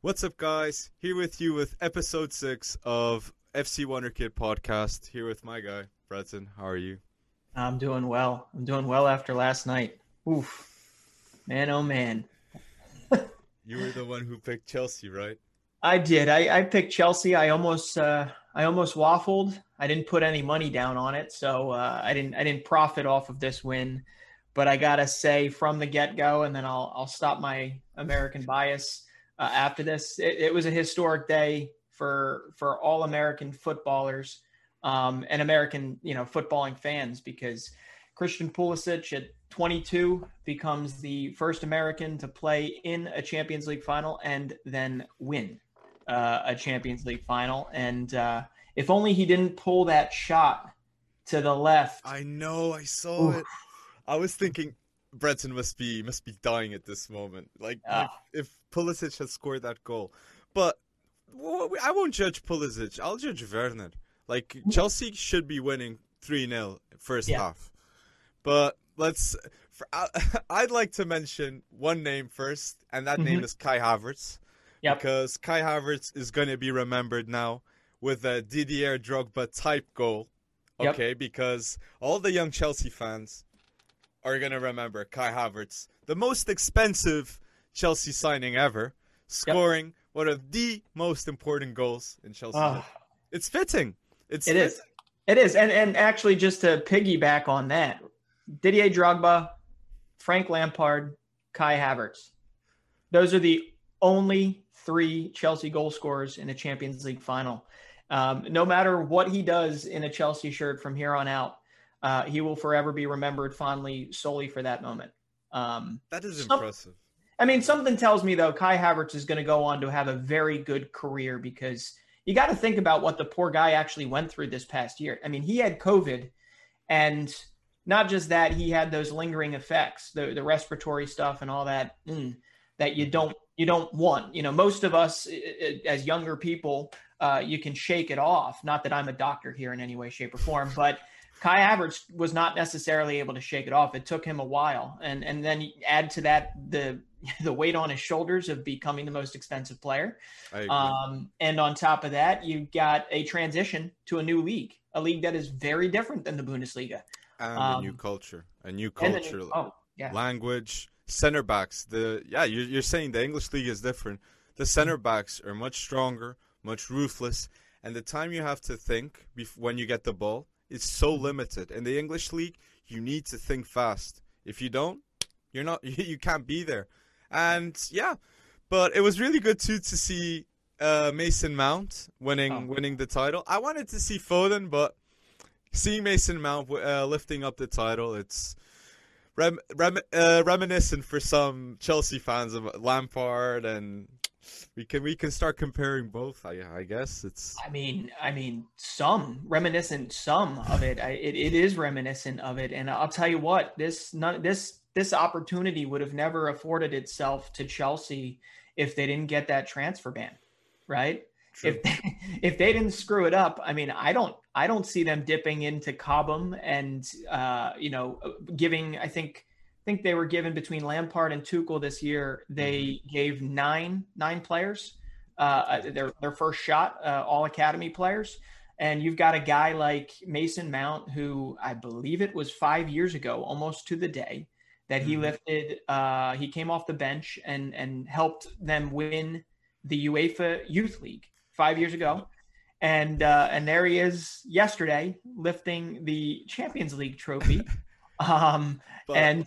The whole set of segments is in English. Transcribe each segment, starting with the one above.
What's up, guys? Here with you with episode six of FC Wonderkid podcast. Here with my guy, Breton. How are you? I'm doing well. I'm doing well after last night. Oof. Man, oh man. you were the one who picked Chelsea, right? I did. I, I picked Chelsea. I almost uh, I almost waffled. I didn't put any money down on it, so uh, I didn't I didn't profit off of this win. But I gotta say from the get go, and then I'll I'll stop my American bias uh, after this. It, it, was a historic day for for all American footballers um, and American you know footballing fans because Christian Pulisic at 22 becomes the first American to play in a Champions League final and then win uh, a Champions League final. And uh, if only he didn't pull that shot to the left. I know, I saw Oof. it. I was thinking Breton must be must be dying at this moment. Like, uh, like if Pulisic has scored that goal, but I won't judge Pulisic. I'll judge Werner. Like Chelsea should be winning three 0 first yeah. half, but let's. For, I, would like to mention one name first, and that mm-hmm. name is Kai Havertz. Yep. Because Kai Havertz is going to be remembered now with a Didier Drogba type goal. Okay, yep. because all the young Chelsea fans are going to remember Kai Havertz, the most expensive Chelsea signing ever, scoring yep. one of the most important goals in Chelsea. Uh, it's fitting. It's it is. It is. And and actually just to piggyback on that, Didier Drogba, Frank Lampard, Kai Havertz. Those are the only three Chelsea goal scorers in a Champions League final. Um, no matter what he does in a Chelsea shirt from here on out, uh, he will forever be remembered fondly solely for that moment. Um, that is some, impressive. I mean, something tells me though Kai Havertz is going to go on to have a very good career because you got to think about what the poor guy actually went through this past year. I mean, he had COVID, and not just that, he had those lingering effects, the the respiratory stuff and all that mm, that you don't you don't want. You know, most of us as younger people, uh, you can shake it off. Not that I'm a doctor here in any way, shape, or form, but Kai Havertz was not necessarily able to shake it off. It took him a while, and and then add to that the the weight on his shoulders of becoming the most expensive player. Um, and on top of that, you've got a transition to a new league, a league that is very different than the Bundesliga. And um, a new culture, a new culture, new, oh, yeah. language, center backs. The yeah, you're, you're saying the English league is different. The center backs are much stronger, much ruthless, and the time you have to think bef- when you get the ball is so limited. In the English league, you need to think fast. If you don't, you're not you can't be there. And yeah, but it was really good too to see uh, Mason Mount winning oh. winning the title. I wanted to see Foden, but seeing Mason Mount uh, lifting up the title, it's rem- rem- uh, reminiscent for some Chelsea fans of Lampard and we can we can start comparing both. I, I guess it's. I mean, I mean, some reminiscent, some of it. I, it it is reminiscent of it, and I'll tell you what this none this this opportunity would have never afforded itself to Chelsea if they didn't get that transfer ban, right? True. If they, if they didn't screw it up, I mean, I don't I don't see them dipping into Cobham and uh, you know giving. I think think they were given between Lampard and Tuchel this year. They mm-hmm. gave nine nine players uh, uh, their their first shot, uh, all academy players. And you've got a guy like Mason Mount, who I believe it was five years ago, almost to the day, that he mm-hmm. lifted. Uh, he came off the bench and and helped them win the UEFA Youth League five years ago. And uh, and there he is yesterday lifting the Champions League trophy. Um, but, and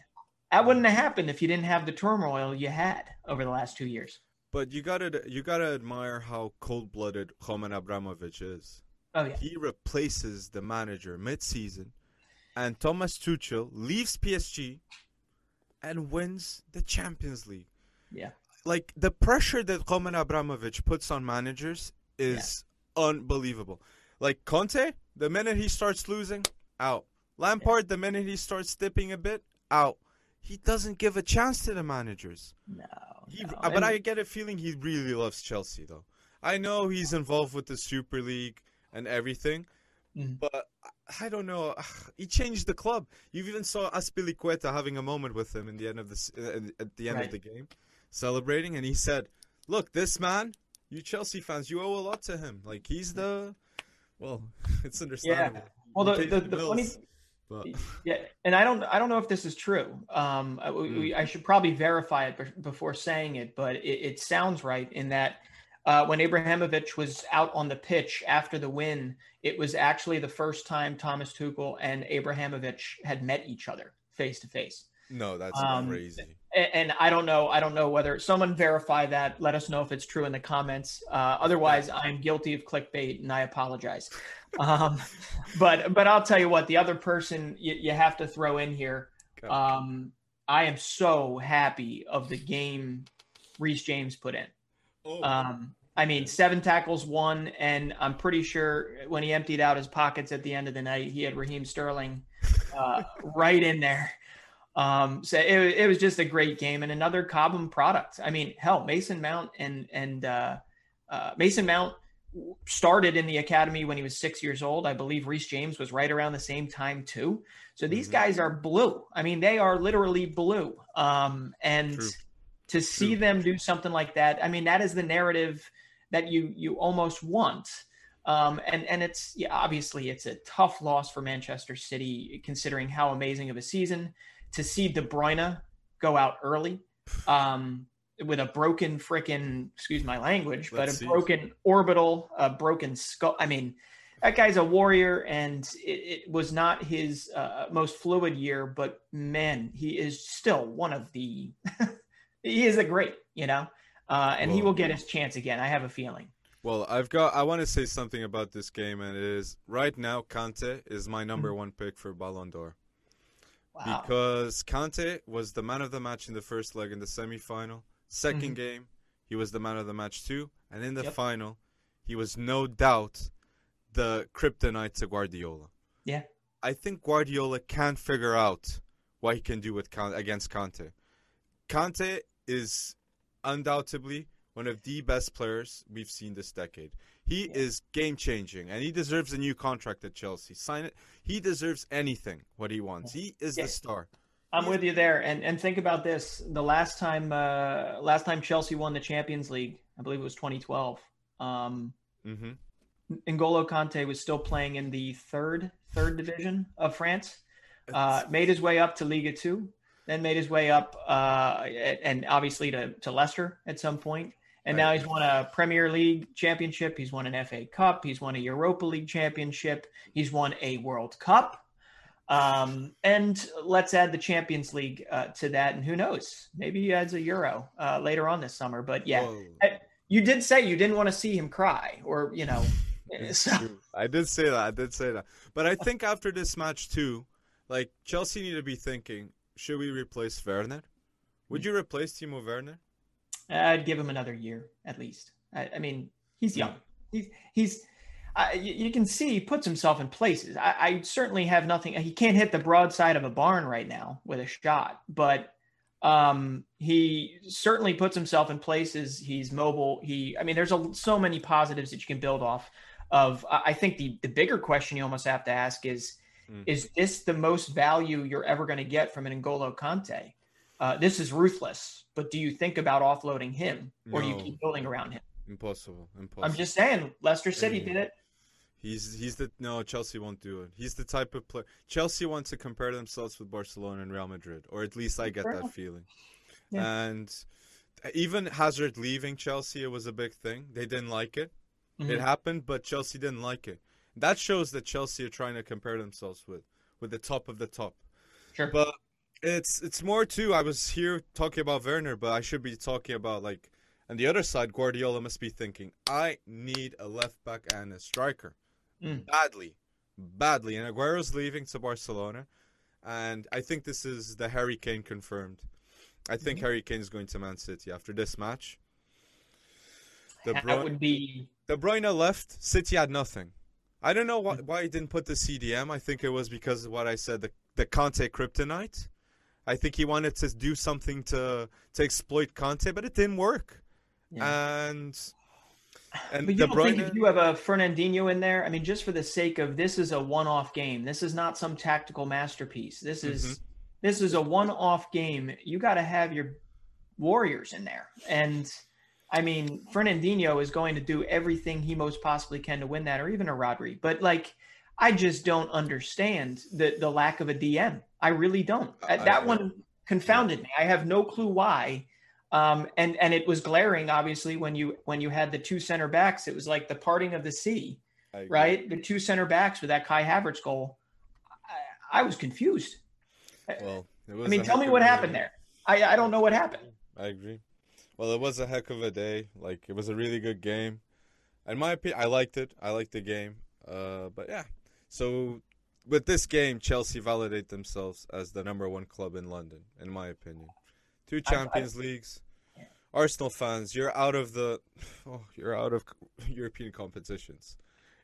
that wouldn't have happened if you didn't have the turmoil you had over the last two years. But you gotta you gotta admire how cold blooded Roman Abramovich is. Oh yeah. He replaces the manager mid season and Thomas Tuchel leaves PSG and wins the Champions League. Yeah. Like the pressure that Roman Abramovich puts on managers is yeah. unbelievable. Like Conte, the minute he starts losing, out. Lampard, yeah. the minute he starts dipping a bit, out he doesn't give a chance to the managers. No, he, no. Uh, but I get a feeling he really loves Chelsea though. I know he's involved with the Super League and everything, mm. but I don't know. He changed the club. You've even saw Azpilicueta having a moment with him in the end of the uh, at the end right. of the game, celebrating, and he said, look, this man, you Chelsea fans, you owe a lot to him. Like he's mm. the, well, it's understandable. Yeah. Well, the the, the funny. But. Yeah, and I don't I don't know if this is true. Um, I, mm. we, I should probably verify it before saying it, but it, it sounds right in that uh, when Abramovich was out on the pitch after the win, it was actually the first time Thomas Tuchel and Abramovich had met each other face to face. No, that's um, crazy. And I don't know. I don't know whether someone verify that. Let us know if it's true in the comments. Uh, otherwise, I'm guilty of clickbait, and I apologize. Um, but but I'll tell you what. The other person you, you have to throw in here. Um, I am so happy of the game Reece James put in. Oh. Um, I mean, seven tackles, one, and I'm pretty sure when he emptied out his pockets at the end of the night, he had Raheem Sterling uh, right in there. Um, so it, it was just a great game and another Cobham product. I mean, hell, Mason Mount and and uh, uh, Mason Mount started in the academy when he was six years old. I believe Reece James was right around the same time too. So these mm-hmm. guys are blue. I mean, they are literally blue. Um, and True. to see True. them do something like that, I mean, that is the narrative that you you almost want. Um, and and it's yeah, obviously it's a tough loss for Manchester City considering how amazing of a season to see De Bruyne go out early um, with a broken freaking excuse my language, Let's but a broken orbital, a broken skull. I mean, that guy's a warrior, and it, it was not his uh, most fluid year, but man, he is still one of the. he is a great, you know, uh, and well, he will get his chance again. I have a feeling. Well, I've got. I want to say something about this game, and it is right now. Kante is my number mm-hmm. one pick for Ballon d'Or. Wow. Because Kante was the man of the match in the first leg in the semi-final. 2nd mm-hmm. game, he was the man of the match too, and in the yep. final, he was no doubt the kryptonite to Guardiola. Yeah. I think Guardiola can't figure out what he can do with against Kante. Kante is undoubtedly one of the best players we've seen this decade. He yeah. is game changing, and he deserves a new contract at Chelsea. Sign it. He deserves anything what he wants. He is yeah. the star. I'm with you there, and and think about this: the last time uh, last time Chelsea won the Champions League, I believe it was 2012. Um, mm-hmm. N'Golo Kante was still playing in the third third division of France. Uh, made his way up to Liga Two, then made his way up, uh, and obviously to to Leicester at some point. And right. now he's won a Premier League championship. He's won an FA Cup. He's won a Europa League championship. He's won a World Cup. Um, and let's add the Champions League uh, to that. And who knows? Maybe he adds a Euro uh, later on this summer. But yeah, I, you did say you didn't want to see him cry, or you know. so. I did say that. I did say that. But I think after this match too, like Chelsea need to be thinking: Should we replace Werner? Would you replace Timo Werner? I'd give him another year at least. I, I mean, he's young. He's he's. Uh, you, you, can see he puts himself in places. I, I, certainly have nothing. He can't hit the broadside of a barn right now with a shot, but um, he certainly puts himself in places. He's mobile. He, I mean, there's a, so many positives that you can build off of. I think the the bigger question you almost have to ask is, mm. is this the most value you're ever going to get from an N'Golo Kante? Uh, this is ruthless, but do you think about offloading him or no. do you keep building around him? Impossible. Impossible. I'm just saying, Leicester City yeah. did it. He's he's the no Chelsea won't do it. He's the type of player Chelsea wants to compare themselves with Barcelona and Real Madrid, or at least I get that feeling. Yeah. And even Hazard leaving Chelsea, it was a big thing. They didn't like it. Mm-hmm. It happened, but Chelsea didn't like it. That shows that Chelsea are trying to compare themselves with with the top of the top. Sure. But it's it's more too. I was here talking about Werner, but I should be talking about like on the other side. Guardiola must be thinking, I need a left back and a striker mm. badly, badly. And Aguero's leaving to Barcelona, and I think this is the Harry Kane confirmed. I think mm-hmm. Harry Kane is going to Man City after this match. De Bruyne, that would be. De Bruyne left. City had nothing. I don't know why, mm. why he didn't put the CDM. I think it was because of what I said, the the Kante kryptonite. I think he wanted to do something to to exploit Kante, but it didn't work. Yeah. And and but you don't Bruyne... think if you have a Fernandinho in there, I mean, just for the sake of this is a one-off game. This is not some tactical masterpiece. This is mm-hmm. this is a one-off game. You got to have your warriors in there, and I mean, Fernandinho is going to do everything he most possibly can to win that, or even a Rodri. But like, I just don't understand the the lack of a DM. I really don't. I, that I, one confounded me. I have no clue why. Um, and and it was glaring, obviously, when you when you had the two center backs. It was like the parting of the sea, right? The two center backs with that Kai Havertz goal. I, I was confused. Well, I mean, tell me what happened there. I I don't know what happened. I agree. Well, it was a heck of a day. Like it was a really good game. In my opinion, I liked it. I liked the game. Uh, but yeah. So with this game, Chelsea validate themselves as the number one club in London, in my opinion. Two Champions I, I, Leagues. Arsenal fans, you're out of the, oh, you're out of European competitions.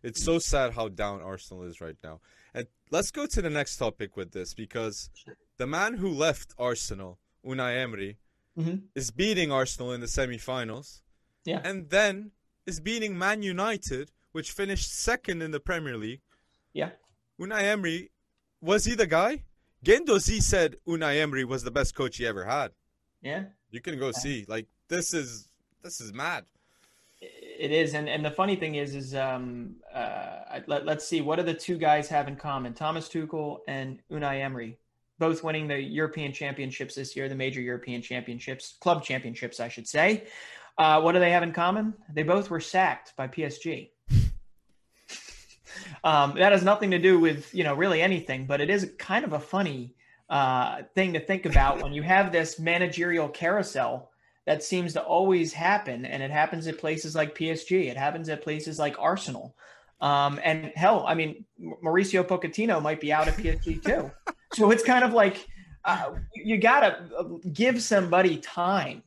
It's so sad how down Arsenal is right now. And let's go to the next topic with this because the man who left Arsenal, Unai Emery, mm-hmm. is beating Arsenal in the semi-finals. Yeah. And then is beating Man United, which finished second in the Premier League. Yeah. Unai Emery, was he the guy? Guendouzi said Unai Emery was the best coach he ever had. Yeah. You can go yeah. see. Like this is this is mad. It is, and and the funny thing is, is um uh let, let's see, what do the two guys have in common? Thomas Tuchel and Unai Emery, both winning the European Championships this year, the major European Championships, club championships, I should say. Uh, what do they have in common? They both were sacked by PSG. Um, that has nothing to do with you know really anything, but it is kind of a funny uh, thing to think about when you have this managerial carousel that seems to always happen, and it happens at places like PSG. It happens at places like Arsenal. Um, and hell, I mean, Mauricio Pochettino might be out of PSG too. so it's kind of like uh, you got to uh, give somebody time.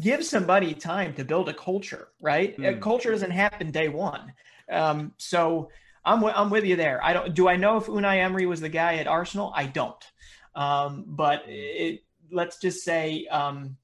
Give somebody time to build a culture, right? Mm. A culture doesn't happen day one. Um, so I'm w- I'm with you there. I don't. Do I know if Unai Emery was the guy at Arsenal? I don't. Um, but it, let's just say, um,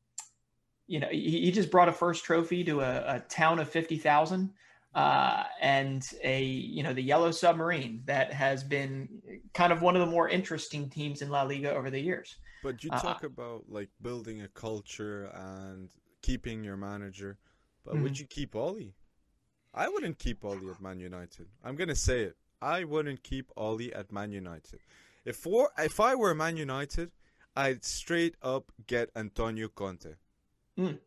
you know, he, he, just brought a first trophy to a, a town of fifty thousand, uh, and a you know the Yellow Submarine that has been kind of one of the more interesting teams in La Liga over the years. But you uh, talk uh, about like building a culture and keeping your manager, but mm-hmm. would you keep Ole? I wouldn't keep Ole at Man United. I'm gonna say it. I wouldn't keep Ole at Man United. If for if I were Man United, I'd straight up get Antonio Conte. Mm.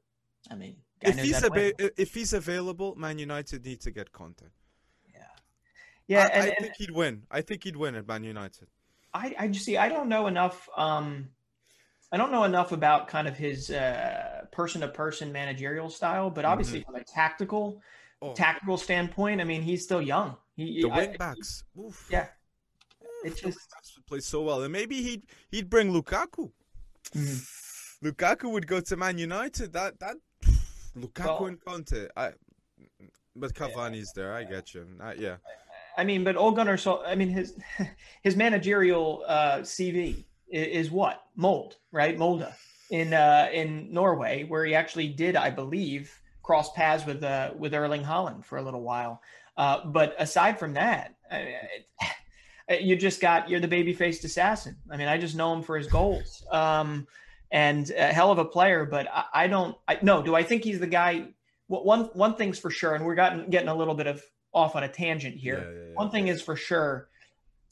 I mean, if he's ab- if he's available, Man United need to get Conte. Yeah, yeah. I, and, I think he'd win. I think he'd win at Man United. I I just see. I don't know enough. Um, I don't know enough about kind of his person to person managerial style, but obviously mm-hmm. from a tactical oh. tactical standpoint, I mean, he's still young. He, the wing backs, yeah, it just plays so well, and maybe he'd he'd bring Lukaku. Mm-hmm. Lukaku would go to Man United. That that Lukaku well, and Conte. I, but Cavani's yeah, there. I get you. Uh, yeah. I mean, but Ole Gunnar so I mean his his managerial uh, CV is, is, what Mold, right? Molde in uh, in Norway, where he actually did, I believe, cross paths with uh, with Erling Haaland for a little while. Uh, but aside from that, you just got you're the baby faced assassin. I mean, I just know him for his goals. Um, and a hell of a player, but I, I don't. I, no, do I think he's the guy? Well, one one thing's for sure, and we're gotten, getting a little bit of off on a tangent here. Yeah, yeah, yeah. One thing is for sure,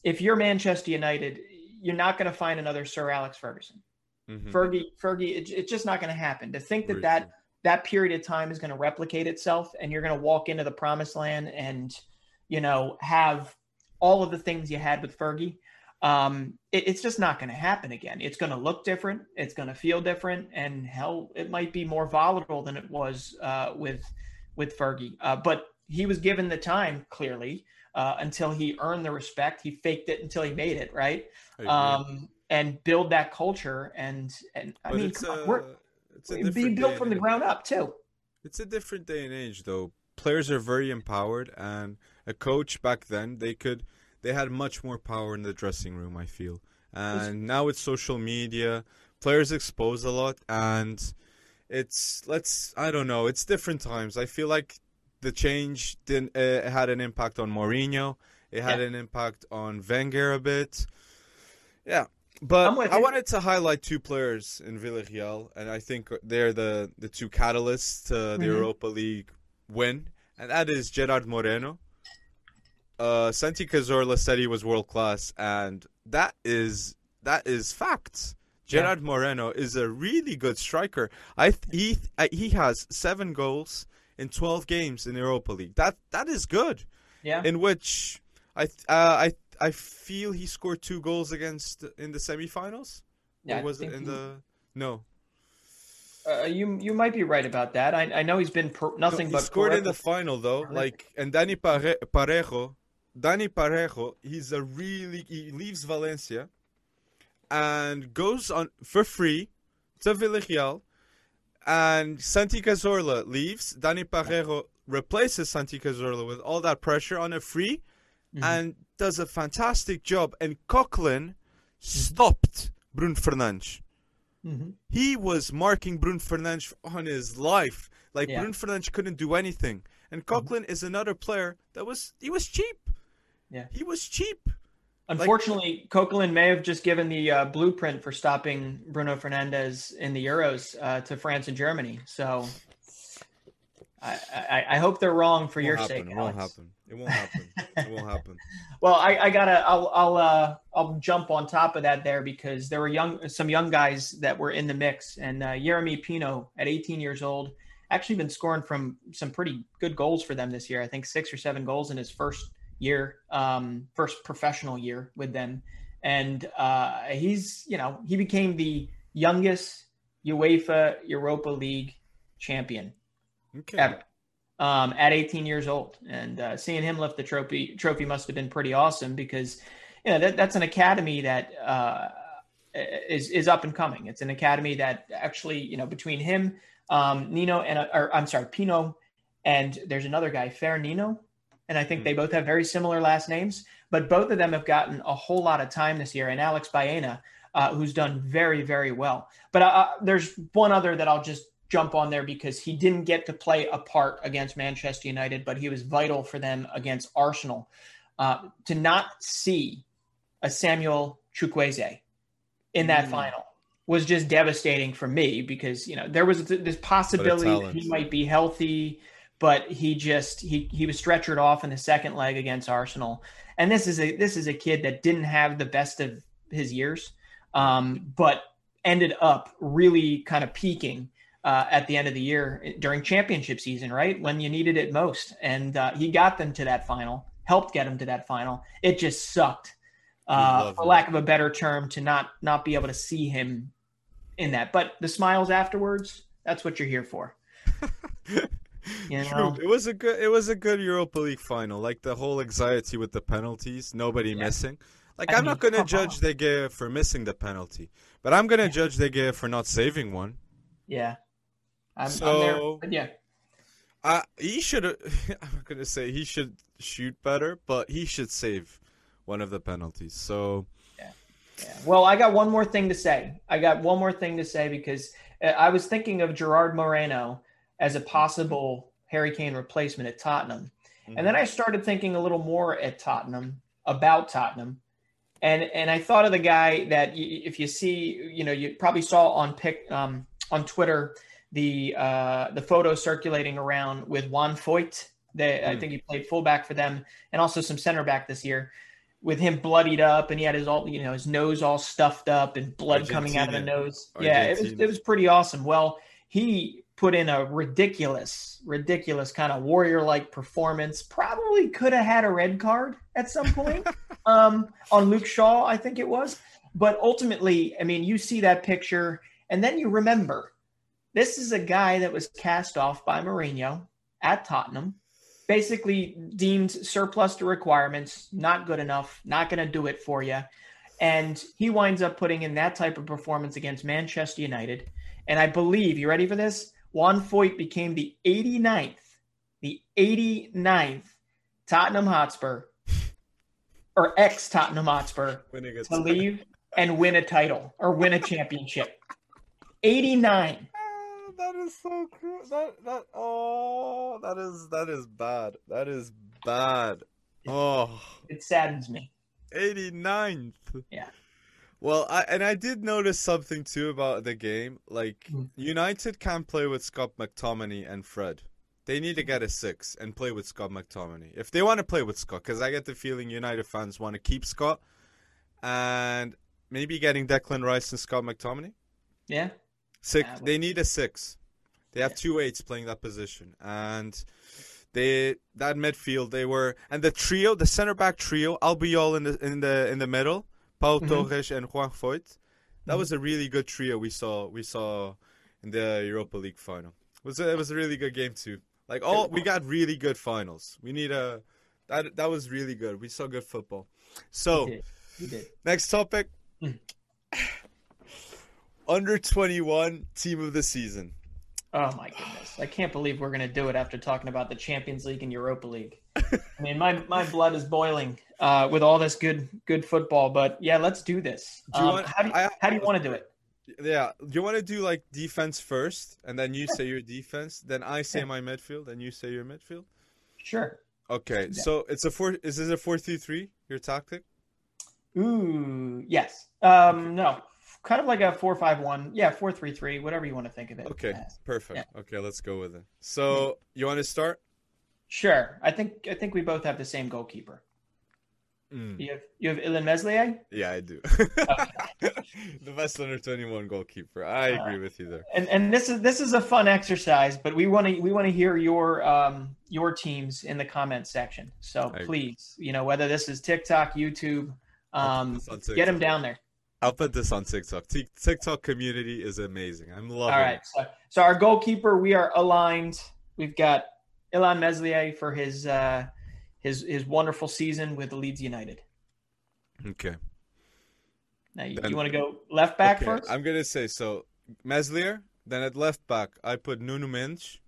if you're Manchester United, you're not going to find another Sir Alex Ferguson. Mm-hmm. Fergie, Fergie, it, it's just not going to happen. To think that Very that true that period of time is going to replicate itself and you're going to walk into the promised land and you know have all of the things you had with fergie um, it, it's just not going to happen again. It's going to look different. It's going to feel different and hell it might be more volatile than it was uh, with with fergie. Uh, but he was given the time clearly uh, until he earned the respect. He faked it until he made it right? Um, and build that culture and and i but mean on, we're it's be built from the ground up too. It's a different day and age, though. Players are very empowered, and a coach back then they could they had much more power in the dressing room. I feel, and now with social media, players expose a lot, and it's let's I don't know. It's different times. I feel like the change didn't uh, had an impact on Mourinho. It had yeah. an impact on Wenger a bit. Yeah, But I wanted to highlight two players in Villarreal, and I think they're the, the two catalysts to the mm-hmm. Europa League win, and that is Gerard Moreno. Uh, Santi Cazorla said he was world class, and that is that is facts. Gerard yeah. Moreno is a really good striker. I he he has seven goals in twelve games in Europa League. That that is good. Yeah. In which I uh, I I feel he scored two goals against in the semifinals. Yeah. Or was it in he... the no? Uh, you you might be right about that. I I know he's been per, nothing no, he but scored in the final though. Like and Dani Parejo, Dani Parejo, he's a really he leaves Valencia and goes on for free to Villarreal. And Santi Cazorla leaves. Dani Parejo replaces Santi Cazorla with all that pressure on a free mm-hmm. and does a fantastic job. And Coquelin stopped Bruno Fernandes. Mm-hmm. He was marking Bruno Fernandes on his life. Like yeah. Bruno Fernandes couldn't do anything. And mm-hmm. Coquelin mm-hmm. is another player that was he was cheap. Yeah. He was cheap. Unfortunately, like, Coquelin may have just given the uh, blueprint for stopping Bruno Fernandes in the Euros uh, to France and Germany. So I, I, I hope they're wrong for your happen. sake. It won't happen. It won't happen. it won't happen. well, I, I gotta. I'll I'll uh, I'll jump on top of that there because there were young some young guys that were in the mix, and uh, Yeremy Pino at 18 years old actually been scoring from some pretty good goals for them this year. I think six or seven goals in his first year, um, first professional year with them, and uh, he's you know he became the youngest UEFA Europa League champion okay. ever um, at 18 years old, and uh, seeing him lift the trophy trophy must have been pretty awesome because you know that, that's an academy that uh, is is up and coming. It's an academy that actually you know between him, um, Nino, and or I'm sorry, Pino, and there's another guy, Fer Nino and I think mm. they both have very similar last names. But both of them have gotten a whole lot of time this year, and Alex Baena, uh, who's done very, very well. But uh, uh, there's one other that I'll just jump on there because he didn't get to play a part against Manchester United, but he was vital for them against Arsenal. Uh, to not see a Samuel Chukwueze in that mm. final was just devastating for me because you know there was this possibility that he might be healthy but he just he he was stretchered off in the second leg against Arsenal. And this is a this is a kid that didn't have the best of his years, um, but ended up really kind of peaking uh, at the end of the year during championship season, right when you needed it most. And uh, he got them to that final, helped get them to that final. It just sucked, uh, for lack of a better term, to not not be able to see him in that. But the smiles afterwards, that's what you're here for. You know? True. It was a good. It was a good Europa League final. Like the whole anxiety with the penalties, nobody yeah. missing. Like I am not gonna judge on. De Gea for missing the penalty, but I'm gonna yeah. judge De Gea for not saving one. Yeah. I'm, so I'm there, yeah. he should. I'm gonna say he should shoot better, but he should save one of the penalties. So. Yeah. Yeah. Well, I got one more thing to say. I got one more thing to say because uh, I was thinking of Gerard Moreno as a possible Harry Kane replacement at Tottenham. Mm-hmm. And then I started thinking a little more at Tottenham about Tottenham. And and I thought of the guy that if you see, you know, you probably saw on pick um, on Twitter the uh, the photo circulating around with Juan Foyth. That mm. I think he played fullback for them, and also some center back this year, with him bloodied up, and he had his all you know his nose all stuffed up and blood Argentina. coming out of the nose. Argentina. Yeah, it was it was pretty awesome. Well, he put in a ridiculous, ridiculous kind of warrior like performance. Probably could have had a red card at some point um, on Luke Shaw, I think it was. But ultimately, I mean, you see that picture and then you remember this is a guy that was cast off by Mourinho at Tottenham, basically deemed surplus to requirements, not good enough, not going to do it for you. And he winds up putting in that type of performance against Manchester United. And I believe, you ready for this? Juan Foyth became the 89th, the 89th Tottenham Hotspur or ex Tottenham Hotspur to leave and win a title or win a championship. 89. that is so cruel. That that oh, that is that is bad. That is bad. Oh, it saddens me. 89th. Yeah. Well, I, and I did notice something too about the game. Like Mm. United can't play with Scott McTominay and Fred. They need to get a six and play with Scott McTominay if they want to play with Scott. Because I get the feeling United fans want to keep Scott, and maybe getting Declan Rice and Scott McTominay. Yeah. Six. Yeah, They need a six. They have Yeah. two eights playing that position, and they that midfield they were and the trio, the center back trio, Albiol in the in the in the middle, Pau Mhm. Torres and Juan Foyth. That Mhm. was a really good trio we saw we saw in the Europa League final. It was a, it was a really good game too. Like all we got really good finals. We need a that that was really good. We saw good football. So You did. You did. next topic. Mm. Under twenty one team of the season. Oh my goodness! I can't believe we're going to do it after talking about the Champions League and Europa League. I mean, my my blood is boiling uh, with all this good good football. But yeah, let's do this. Do you Um, want- how do you, I- how do you want to do it? Yeah, do you want to do like defense first, and then you say your defense, then I say my midfield, and you say your midfield? Sure. Okay, Yeah. so it's a four. Is this a four three three? Your tactic? Ooh, yes. Um, no, kind of like a four-five-one. Yeah, four-three-three. Whatever you want to think of it. Okay, as. perfect. Okay, let's go with it. So you want to start? Sure. I think I think we both have the same goalkeeper. Mm, You have you have Ilan Meslier, yeah, I do. the best under twenty one goalkeeper. I Uh, agree with you there. and and this is this is a fun exercise, but we want to we want to hear your um your teams in the comment section. So I- please, you know whether this is TikTok, YouTube, um, on get them down there. I'll put this on TikTok. Tik TikTok community is amazing. I'm loving. All right. it. So, so our goalkeeper, we are aligned. We've got Ilan Meslier for his uh, his his wonderful season with Leeds United. Okay. Now, you, Then- you want to go left back okay, first? I'm gonna say so. Meslier. Then at left back, I put Nuno Mendes.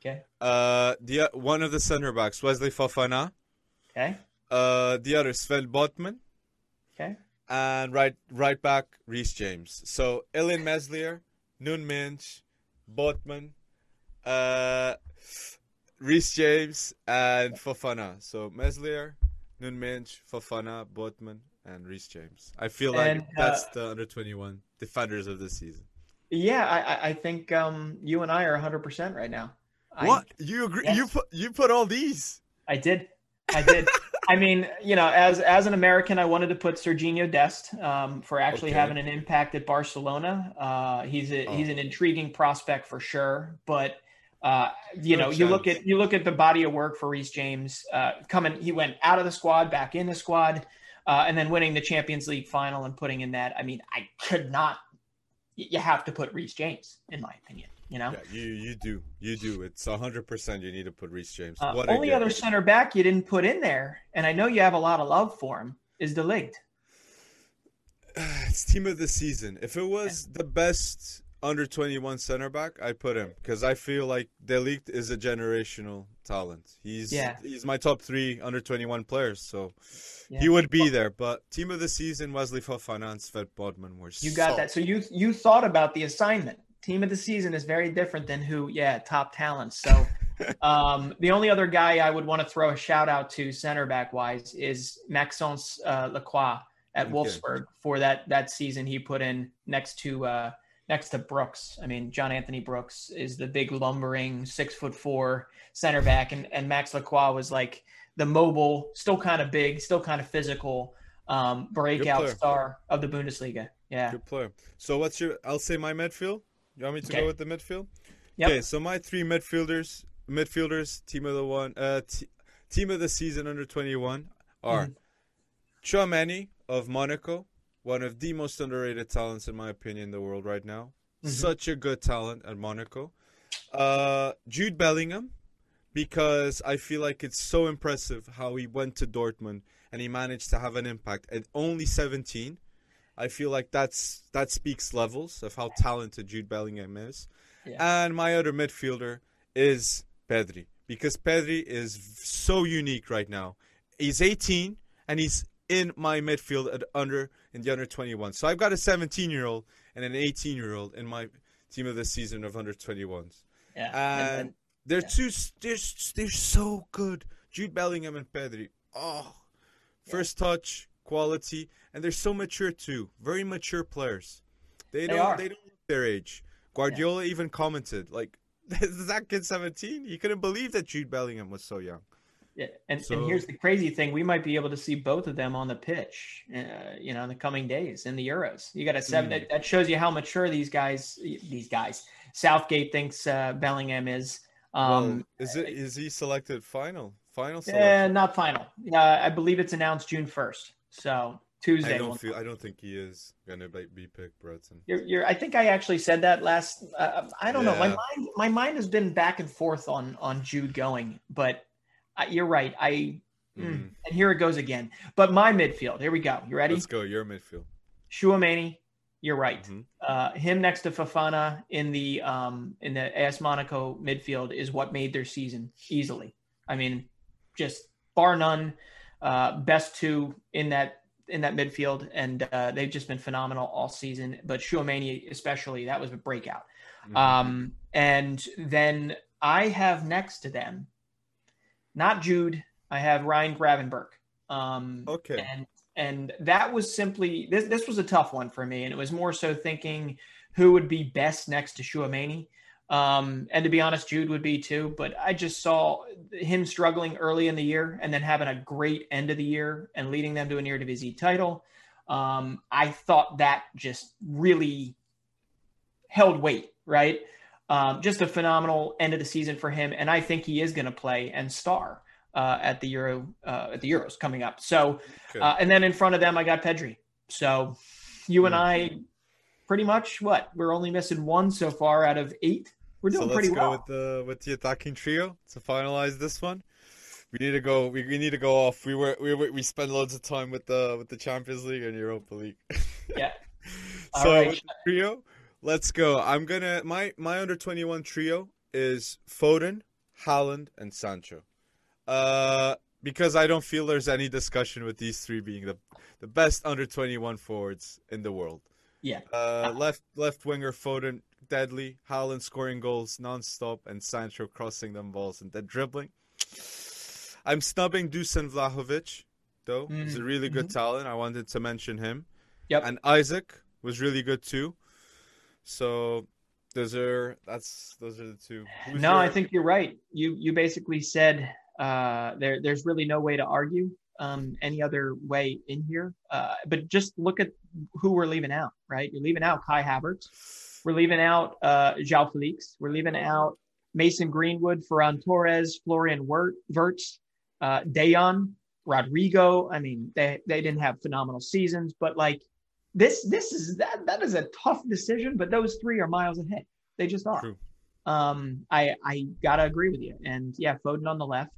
Okay. Uh, the one of the center backs, Wesley Fofana. Okay. Uh, the other Sven Botman, Okay. and right right back Reece James. So Ilan Meslier, Nun Minch, Botman, uh, Reece James, and Fofana. So Meslier, Nun Minch, Fofana, Botman, and Reece James. I feel like And, that's uh, the under twenty one defenders of the season. Yeah, I, I- I think um, you and I are 100% right now. I, what you agree? yes. You put you put all these. I did. I did. I mean, you know, as as an American, I wanted to put Serginho Dest um, for actually Okay. having an impact at Barcelona. Uh, he's a, he's Oh. an intriguing prospect for sure, but uh, you No know, you look at you look at the body of work for Reece James uh, coming. He went out of the squad, back in the squad, uh, and then winning the Champions League final and putting in that. I mean, I could not. You have to put Reece James, in my opinion. You know. Yeah, you you do you do. It's hundred percent. You need to put Reece James. Uh, What only other center back you didn't put in there, and I know you have a lot of love for him, is De Ligt. it's team of the season. If it was the best under 21 center back, I'd put him because I feel like De Ligt is a generational talent. He's Yeah. he's my top three under 21 players, so Yeah. he would be there. But team of the season, Wesley Fofana and Sven Botman were You got that. So you you thought about the assignment. Team of the season is very different than who, yeah, top talents. So um, the only other guy I would want to throw a shout out to center back wise is Maxence uh, Lacroix at Okay. Wolfsburg for that that season he put in next to uh, next to Brooks. I mean, John Anthony Brooks is the big lumbering six foot four center back, and and Max Lacroix was like the mobile, still kind of big, still kind of physical um, breakout star of the Bundesliga. Yeah. Good player. So what's your? I'll say my midfield. You want me to Okay. go with the midfield? Yep. Okay. So my three midfielders, midfielders, team of the one, uh, t- team of the season under 21 are Mhm. Tchouameni of Monaco, one of the most underrated talents in my opinion in the world right now. Mhm. Such a good talent at Monaco. Uh, Jude Bellingham, because I feel like it's so impressive how he went to Dortmund and he managed to have an impact at only 17. I feel like that's that speaks levels of how talented Jude Bellingham is. Yeah. And my other midfielder is Pedri because Pedri is so unique right now. He's 18 and he's in my midfield at under in the under 21. So I've got a 17 year old and an 18 year old in my team of the season of under 21s. Yeah. And they're yeah. two they're, they're so good. Jude Bellingham and Pedri. Oh. First touch, quality, and they're so mature too. Very mature players. They, They don't are. they don't look their age. Guardiola even commented like, "Is that kid 17? He couldn't believe that Jude Bellingham was so young." Yeah, and, So- and here's the crazy thing: we might be able to see both of them on the pitch, uh, you know, in the coming days in the Euros. You got a seven. Mm. That, that shows you how mature these guys, these guys, Southgate thinks uh, Bellingham is. Um, well, is it is he selected final final eh, selection? not final. Uh, I believe it's announced June first, so Tuesday. I don't feel I don't think he is gonna be be picked, Breton. You're, you're, I think I actually said that last. Uh, I don't know. My mind, my mind has been back and forth on on Jude going, but uh, you're right. I mm, and here it goes again. But my midfield. Here we go. You ready? Let's go. Your midfield. Tchouameni. You're right. Mhm. Uh, him next to Fofana in the um in the AS Monaco midfield is what made their season easily. I mean, just bar none. Uh, best two in that in that midfield, and uh, they've just been phenomenal all season. But Tchouameni especially, that was a breakout. Mhm. Um, and then I have next to them, not Jude. I have Ryan Gravenberch. Um, Okay. And and that was simply this. This was a tough one for me, and it was more so thinking who would be best next to Tchouameni. Um, and to be honest, Jude would be too. But I just saw him struggling early in the year, and then having a great end of the year and leading them to an Eredivisie title. Um, I thought that just really held weight, right? Um, just a phenomenal end of the season for him, and I think he is going to play and star uh, at the Euro uh, at the Euros coming up. So, Okay. uh, and then in front of them, I got Pedri. So, you and Hmm. I, pretty much what we're only missing one so far out of eight. We're so doing let's pretty go well. with the with the attacking trio to finalize this one. We need to go. We, we need to go off. We were we were, we spend loads of time with the with the Champions League and Europa League. Yeah. So right. trio, let's go. I'm gonna my my under twenty one trio is Foden, Haaland, and Sancho. Uh, because I don't feel there's any discussion with these three being the the best under twenty one forwards in the world. Yeah. Uh, left left winger Foden deadly, Haaland scoring goals nonstop, and Sancho crossing them balls and then dribbling. I'm snubbing Dusan Vlahovic, though. He's a really good talent. I wanted to mention him. Yep. And Isak was really good too. So those are that's those are the two. Who's no, your- I think you're right. You you basically said uh, there there's really no way to argue um, any other way in here. Uh, but just look at who we're leaving out. Right, you're leaving out Kai Havertz. We're leaving out uh, João Felix. We're leaving out Mason Greenwood, Ferran Torres, Florian Wirt, Wirtz, uh, Dayon, Rodrigo. I mean, they they didn't have phenomenal seasons, but like this this is that that is a tough decision. But those three are miles ahead. They just are. True. Um, I I gotta agree with you. And yeah, Foden on the left.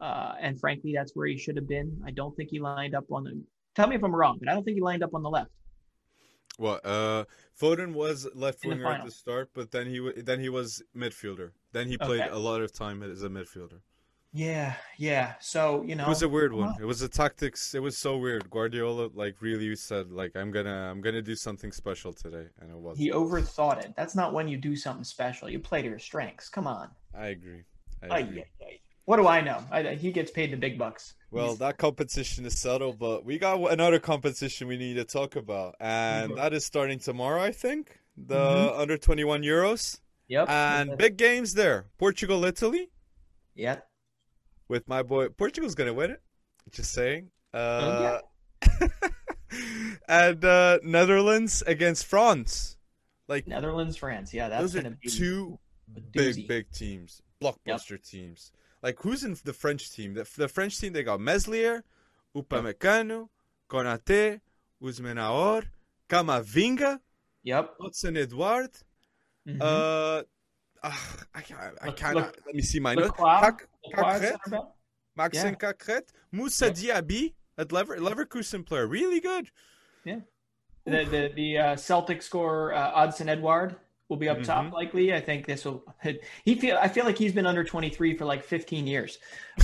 Uh, and frankly, that's where he should have been. I don't think he lined up on the. Tell me if I'm wrong, but I don't think he lined up on the left. Well, Uh, Foden was left winger at the start, but then he w- then he was midfielder. Then he played Okay. a lot of time as a midfielder. Yeah, yeah. So you know, It was a weird one. It was a tactics. It was so weird. Guardiola like really said like I'm gonna I'm gonna do something special today, and it was. he overthought it. That's not when you do something special. You play to your strengths. Come on. I agree. I agree. ay, ay. What do I know? I, he gets paid the big bucks. Well, He's- that competition is settled, but we got another competition we need to talk about, and Mhm. that is starting tomorrow, I think. The Mhm. under 21 Euros yep. and big games there. Portugal, Italy, yeah. With my boy. Portugal's gonna win it. Just saying. Uh, and uh, Netherlands against France. Like Netherlands, France. Yeah, that's are gonna be two big, big teams, blockbuster teams. Like who's in the French team? The, the French team they got Meslier, Upamecano, Konate, Usmenaor, Camavinga, Yep. Odsonne Edouard. Mhm. Uh, I, I, I Look- cannot. look- let me see my notes. Lacroix, Cac- Lacroix Cacrette, center back? Moussa Yeah. Diaby at Lever- Leverkusen player, really good. Yeah, the the, the uh, Celtic score uh, Odsonne Edouard will be up Mm-hmm. top likely. I think this will. He feel I feel like he's been under twenty three for like fifteen years,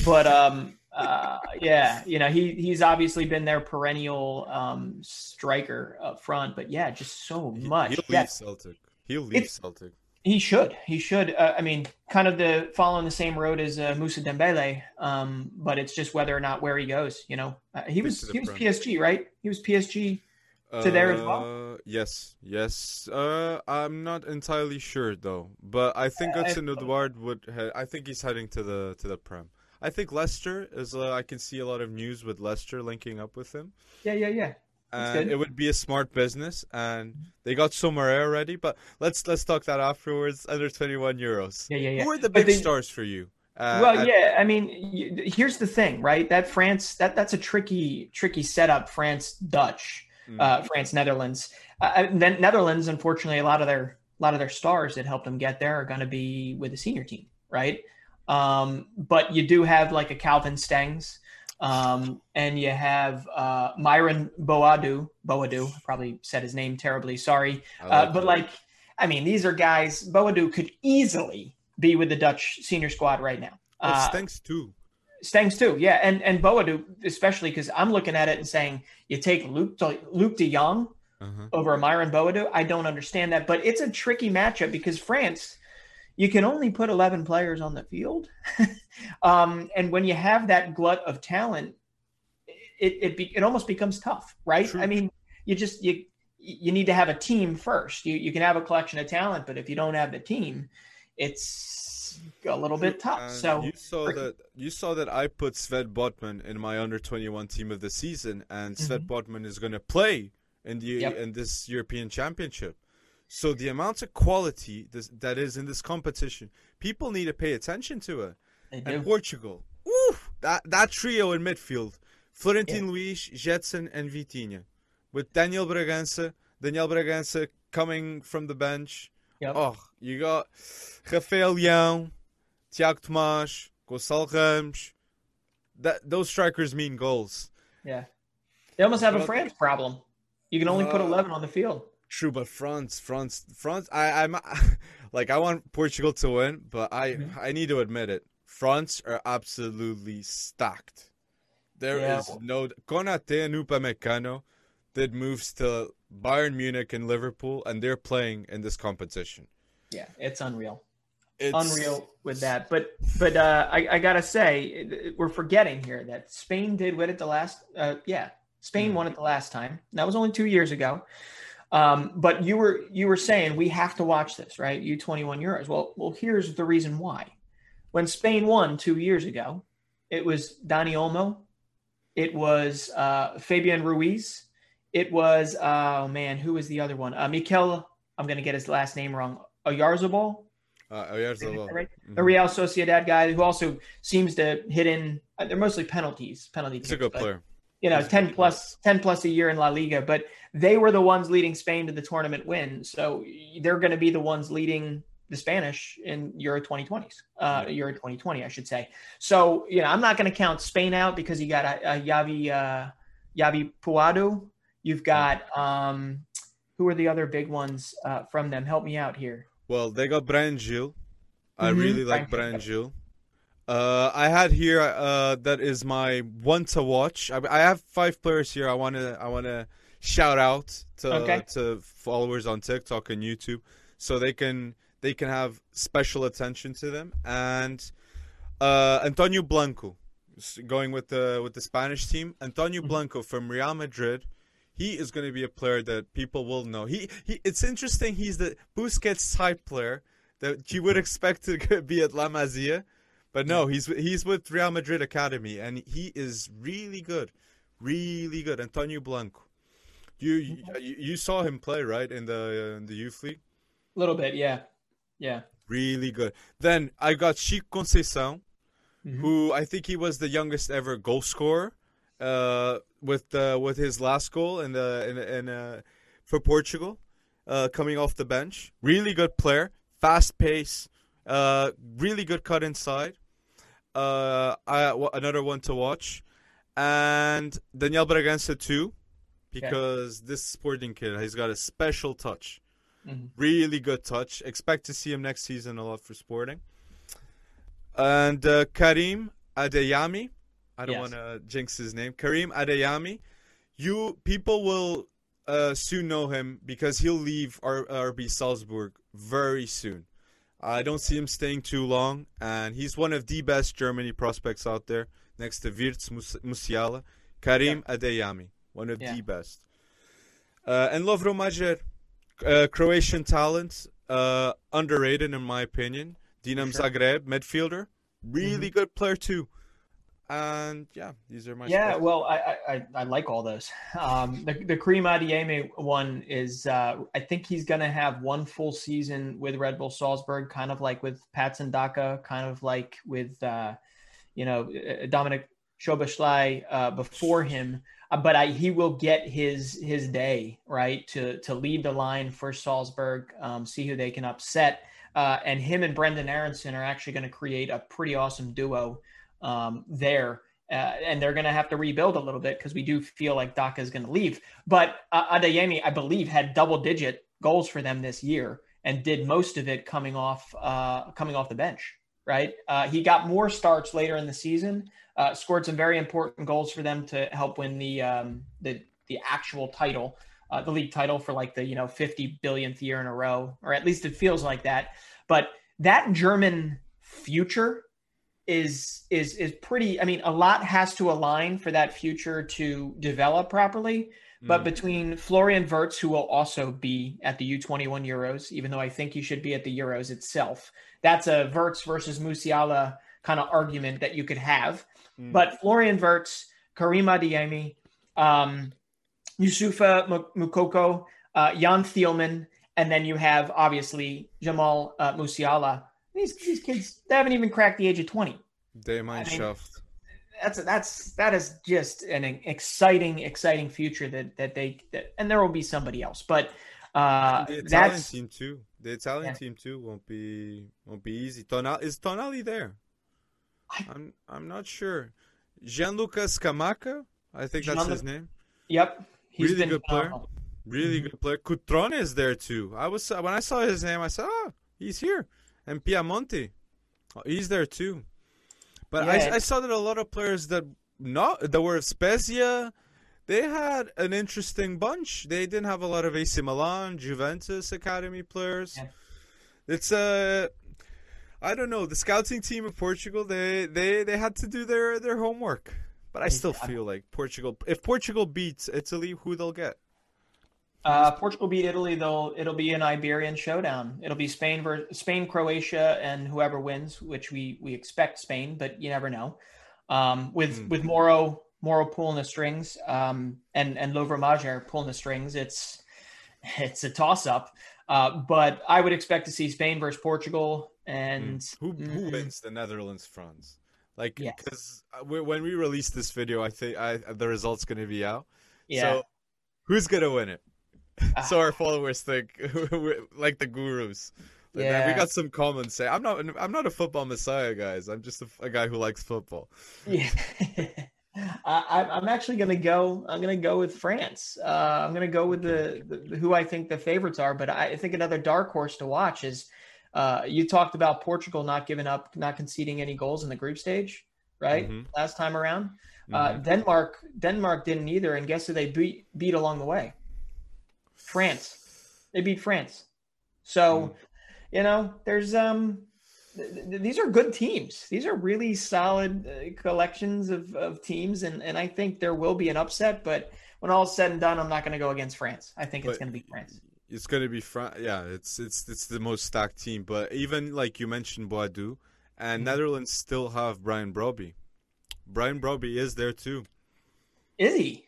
but um uh yeah you know he he's obviously been their perennial um striker up front. But yeah, just so much. He'll Yeah, leave Celtic. He'll leave It's- Celtic. He should. He should. Uh, I mean, kind of the following the same road as uh, Moussa Dembele, um, but it's just whether or not where he goes. You know, uh, he was he was PSG, right? He was PSG to there as well. Uh, yes, yes. Uh, I'm not entirely sure though, but I think Odsonne Edouard would. I think he's heading to the to the Prem. I think Leicester is. Uh, I can see a lot of news with Leicester linking up with him. Yeah, yeah, yeah and it would be a smart business. And they got Somare already, but let's let's talk that afterwards. Under twenty one euros. Yeah, yeah, yeah. Who are the big they, stars for you? Uh, well, at... yeah. I mean, here's the thing, right? That France that that's a tricky tricky setup. France Dutch, mm. uh, France Netherlands. Uh, then Netherlands, unfortunately, a lot of their a lot of their stars that helped them get there are going to be with the senior team, right? Um, but you do have like a Calvin Stengs um, and you have uh, Myron Boadu. Boadu, probably said his name terribly. Sorry, uh, like uh, but like, I mean, these are guys. Boadu could easily be with the Dutch senior squad right now. Oh, uh, Stengs too. Stengs too, yeah, and and Boadu especially because I'm looking at it and saying you take Luke Luuk De Jong uh-huh. over Myron Boadu. I don't understand that, but it's a tricky matchup because France you can only put 11 players on the field. um, and when you have that glut of talent, it, it, be, it almost becomes tough, right? True. I mean, you just, you, you need to have a team first. You, you can have a collection of talent, but if you don't have the team, it's a little bit tough. And so you saw that you saw that I put Sven Botman in my under 21 team of the season, and Sven mm-hmm. Botman is going to play in the yep. in this European Championship. So the amount of quality this, that is in this competition, people need to pay attention to it. And Portugal, oof, that that trio in midfield: Florentino yeah. Luis, Gedson, and Vitinha, with Daniel Bragança. Daniel Bragança coming from the bench. Yep. Oh, you got Rafael Leão, Tiago Tomás, Gonçalo Ramos. That those strikers mean goals. Yeah, they almost have a France problem. You can only uh, put eleven on the field. True, but France, France, France. I, I'm like I want Portugal to win, but I, mm-hmm. I need to admit it. France are absolutely stacked. There yeah. is no Konate and Upamecano did moves to Bayern Munich and Liverpool, and they're playing in this competition. Yeah, it's unreal. It's unreal with that. But but uh, I, I gotta say, we're forgetting here that Spain did win it the last. Uh, yeah, Spain mm. won it the last time. That was only two years ago. Um, but you were you were saying we have to watch this, right? U twenty one Euros. Well, well, here's the reason why. When Spain won two years ago, it was Dani Olmo, it was uh, Fabian Ruiz, it was oh man, who was the other one? Uh, Mikel. I'm going to get his last name wrong. Oyarzabal. Uh, Oyarzabal. Right? Mm-hmm. A Real Sociedad guy who also seems to hit in. Uh, they're mostly penalties. Penalty. He's a good player you know, 10 plus 10 plus a year in La Liga, but they were the ones leading Spain to the tournament win. So they're going to be the ones leading the Spanish in Euro 2020s, uh, Euro 2020, I should say. So, you know, I'm not going to count Spain out because you got a, a Javi, uh, Javi Puado. You've got, um, who are the other big ones uh, from them? Help me out here. Well, they got Bryan Gil. I mm-hmm. really like Bryan Gil. Uh, I had here uh, that is my one to watch. I, I have five players here. I want to I want to shout out to okay. to followers on TikTok and YouTube, so they can they can have special attention to them. And uh, Antonio Blanco, going with the with the Spanish team. Antonio mm-hmm. Blanco from Real Madrid. He is going to be a player that people will know. He, he it's interesting. He's the Busquets type player that you would expect to be at La Masia but no, he's he's with Real Madrid Academy, and he is really good, really good. Antonio Blanco, you you, saw him play right in the uh, in the youth league. A little bit, yeah, yeah. Really good. Then I got Chico Conceição, mm-hmm. who I think he was the youngest ever goal scorer, uh, with uh, with his last goal in the in, in uh, for Portugal, uh, coming off the bench. Really good player, fast pace, uh, really good cut inside uh, I, w- another one to watch, and Daniel Bragança too, because okay. this sporting kid he's got a special touch, mm-hmm. really good touch. Expect to see him next season a lot for Sporting. And uh, Karim Adeyemi, I don't yes. want to jinx his name. Karim Adeyemi, you people will uh, soon know him because he'll leave R- RB Salzburg very soon. I don't see him staying too long, and he's one of the best Germany prospects out there, next to Wirtz Musiala, Karim yeah. Adeyemi, one of yeah. the best. Uh, and Lovro Majer, uh, Croatian talent, uh, underrated in my opinion. Dinam sure. Zagreb, midfielder, really mm-hmm. good player too. And yeah, these are my. Yeah, well, I, I I like all those. Um, the the Karim Adeyemi one is uh, I think he's going to have one full season with Red Bull Salzburg, kind of like with Patson Daka, kind of like with uh, you know uh, Dominic Szoboszlai uh, before him. Uh, but I, he will get his his day right to to lead the line for Salzburg, um, see who they can upset, uh, and him and Brenden Aaronson are actually going to create a pretty awesome duo um, there. Uh, and they're going to have to rebuild a little bit because we do feel like Daka is going to leave. But uh, Adeyemi, I believe, had double digit goals for them this year and did most of it coming off uh, coming off the bench. Right, uh, he got more starts later in the season, uh, scored some very important goals for them to help win the um, the the actual title, uh, the league title for like the you know 50 billionth year in a row, or at least it feels like that. But that German future is is is pretty i mean a lot has to align for that future to develop properly but mm. between florian wirtz who will also be at the u21 euros even though i think he should be at the euros itself that's a wirtz versus musiala kind of argument that you could have mm. but florian wirtz karim adeyemi um, youssoufa moukoko uh, jan thielmann and then you have obviously jamal uh, musiala. These these kids they haven't even cracked the age of 20 they might I mean, that's that's that is just an exciting exciting future that that they that, and there will be somebody else. But uh the Italian team too. The Italian yeah. team too won't be won't be easy. Tonali is Tonali there I, I'm I'm not sure Gianluca Scamacca I think that's his name yep He's really good player really mm-hmm. good player Cutrone is there too I was when I saw his name I said oh he's here and Pinamonti oh, he's there too but yeah. I, I saw that a lot of players that not that were Spezia, they had an interesting bunch. They didn't have a lot of AC Milan, Juventus academy players. Yeah. It's a uh, I don't know. The scouting team of Portugal, they they they had to do their their homework. But I still feel like Portugal. If Portugal beats Italy, who they'll get? Uh, Portugal beat Italy, though it'll be an Iberian showdown. It'll be Spain versus Spain, Croatia, and whoever wins, which we we expect Spain, but you never know. Um, with mm. with Moro Moro pulling the strings, um, and and Lovro Majer pulling the strings, it's it's a toss up. Uh, but I would expect to see Spain versus Portugal, and mm. who who mm, wins the Netherlands France? Like because yes. when we release this video, I think I, the result's going to be out. Yeah. So who's going to win it? so our followers think like the gurus. Yeah. we got some comments say, "I'm not, I'm not a football messiah, guys. I'm just a, a guy who likes football." Yeah, I, am actually gonna go. I'm gonna go with France. Uh, I'm gonna go with the, the, who I think the favorites are. But I think another dark horse to watch is uh, you talked about Portugal not giving up, not conceding any goals in the group stage, right? Mm-hmm. Last time around, uh, mm-hmm. uh, Denmark, Denmark didn't either, and guess who they beat beat along the way? France. They beat France. So, mm. you know, there's um th- these are good teams. These are really solid uh, collections of, of teams and and I think there will be an upset, but when all's said and done, I'm not going to go against France. I think but it's going to be France. It's going to be France. Yeah, it's it's it's the most stacked team, but even like you mentioned Boadu and mm-hmm. Netherlands still have Brian Brobbey. Brian Brobbey is there too. Is he?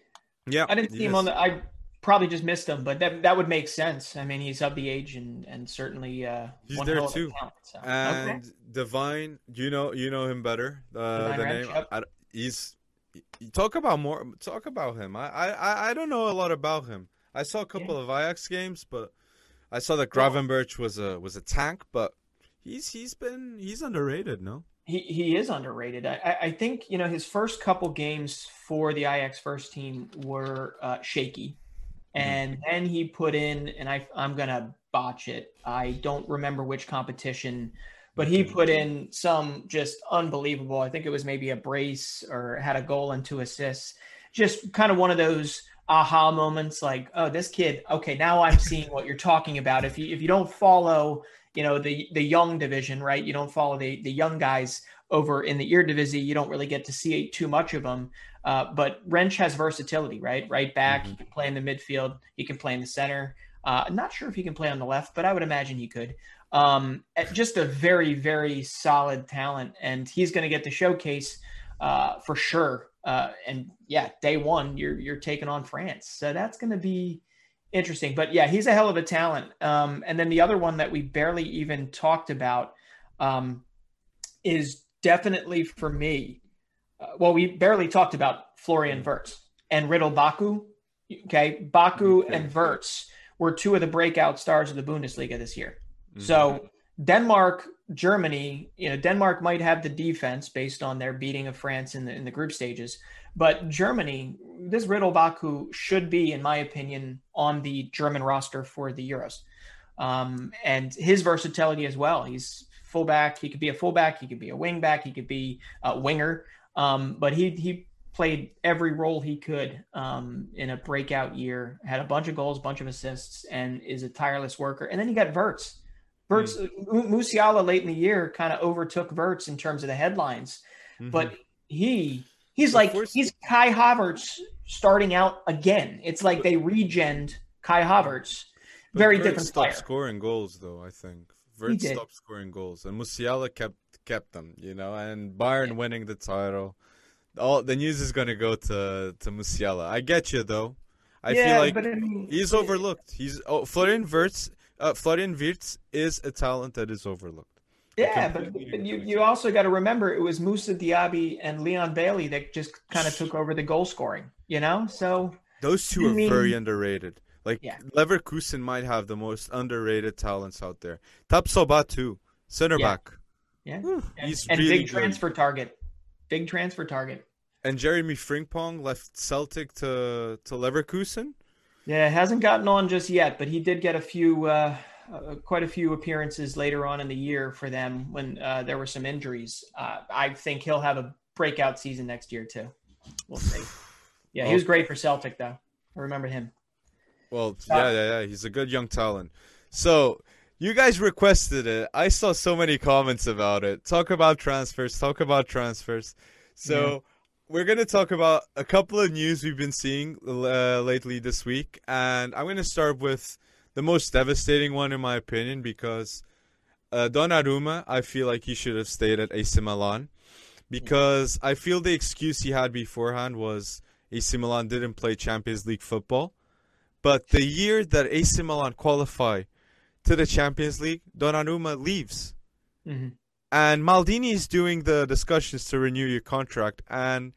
Yeah. I didn't see him on the I probably just missed him, but that that would make sense. I mean, he's of the age and and certainly uh, he's there too. Talent, so. And okay. Devyne, you know, you know him better. Uh, the name, yep. I, he's talk about more. Talk about him. I I I don't know a lot about him. I saw a couple yeah. of Ajax games, but I saw that Gravenberch was a was a tank, but he's he's been he's underrated. No. He, he is underrated. I, I think you know his first couple games for the Ajax first team were uh, shaky Mm-hmm. and then he put in and I I'm gonna botch it. I don't remember which competition, but he put in some just unbelievable. I think it was maybe a brace or had a goal and two assists. Just kind of one of those aha moments like, oh, this kid, okay, now I'm seeing what you're talking about. If you if you don't follow, you know the the young division, right? You don't follow the the young guys over in the Eredivisie. You don't really get to see too much of them. Uh, but Rensch has versatility, right? Right back, mm-hmm. he can play in the midfield, he can play in the center. Uh, I'm not sure if he can play on the left, but I would imagine he could. Um, just a very, very solid talent, and he's going to get the showcase uh, for sure. Uh, and yeah, day one, you're you're taking on France, so that's going to be interesting. But yeah, he's a hell of a talent. Um, and then the other one that we barely even talked about um, is definitely for me. Uh, well, we barely talked about Florian Wirtz and Ridle Baku. Okay, Baku okay. and Verts were two of the breakout stars of the Bundesliga this year. Mm-hmm. So Denmark, Germany, you know, Denmark might have the defense based on their beating of France in the in the group stages, but Germany, this Ridle Baku should be, in my opinion, on the German roster for the Euros. Um, and his versatility as well. He's fullback. He could be a fullback. He could be a wingback. He could be a winger. Um, but he he played every role he could um, in a breakout year. Had a bunch of goals, bunch of assists, and is a tireless worker. And then you got Wirtz. Wirtz mm. Musiala late in the year kind of overtook Wirtz in terms of the headlines, mm-hmm. but he he's like he's Kai Havertz starting out again. It's like they regened Kai Havertz. Very different stopped player. scoring goals though. I think Wirtz stopped scoring goals, and Musiala kept kept them. You know, and Bayern yeah. winning the title. All the news is going to go to to Musiala. I get you though. I yeah, feel like I mean, he's overlooked. He's oh, Florian Wirtz. Uh, Florian Wirtz is a talent that is overlooked. Yeah, but, but you, you also got to remember it was Moussa Diaby and Leon Bailey that just kind of took over the goal scoring. You know, so those two are mean, very underrated. Like yeah. Leverkusen might have the most underrated talents out there. Tapsoba too, center yeah. back. Yeah, he's and really big transfer target. Big transfer target. And Jeremy Frimpong left Celtic to to Leverkusen. Yeah, hasn't gotten on just yet, but he did get a few, uh, uh, quite a few appearances later on in the year for them when uh, there were some injuries. Uh, I think he'll have a breakout season next year too. We'll see. Yeah, he was great for Celtic though. I remember him. Well, yeah, yeah, yeah. He's a good young talent. So you guys requested it. I saw so many comments about it. Talk about transfers. Talk about transfers. So. Yeah we're going to talk about a couple of news we've been seeing uh, lately this week. And I'm going to start with the most devastating one, in my opinion, because uh, Donnarumma, I feel like he should have stayed at AC Milan. Because I feel the excuse he had beforehand was AC Milan didn't play Champions League football. But the year that AC Milan qualify to the Champions League, Donnarumma leaves. Mm-hmm and Maldini is doing the discussions to renew your contract, and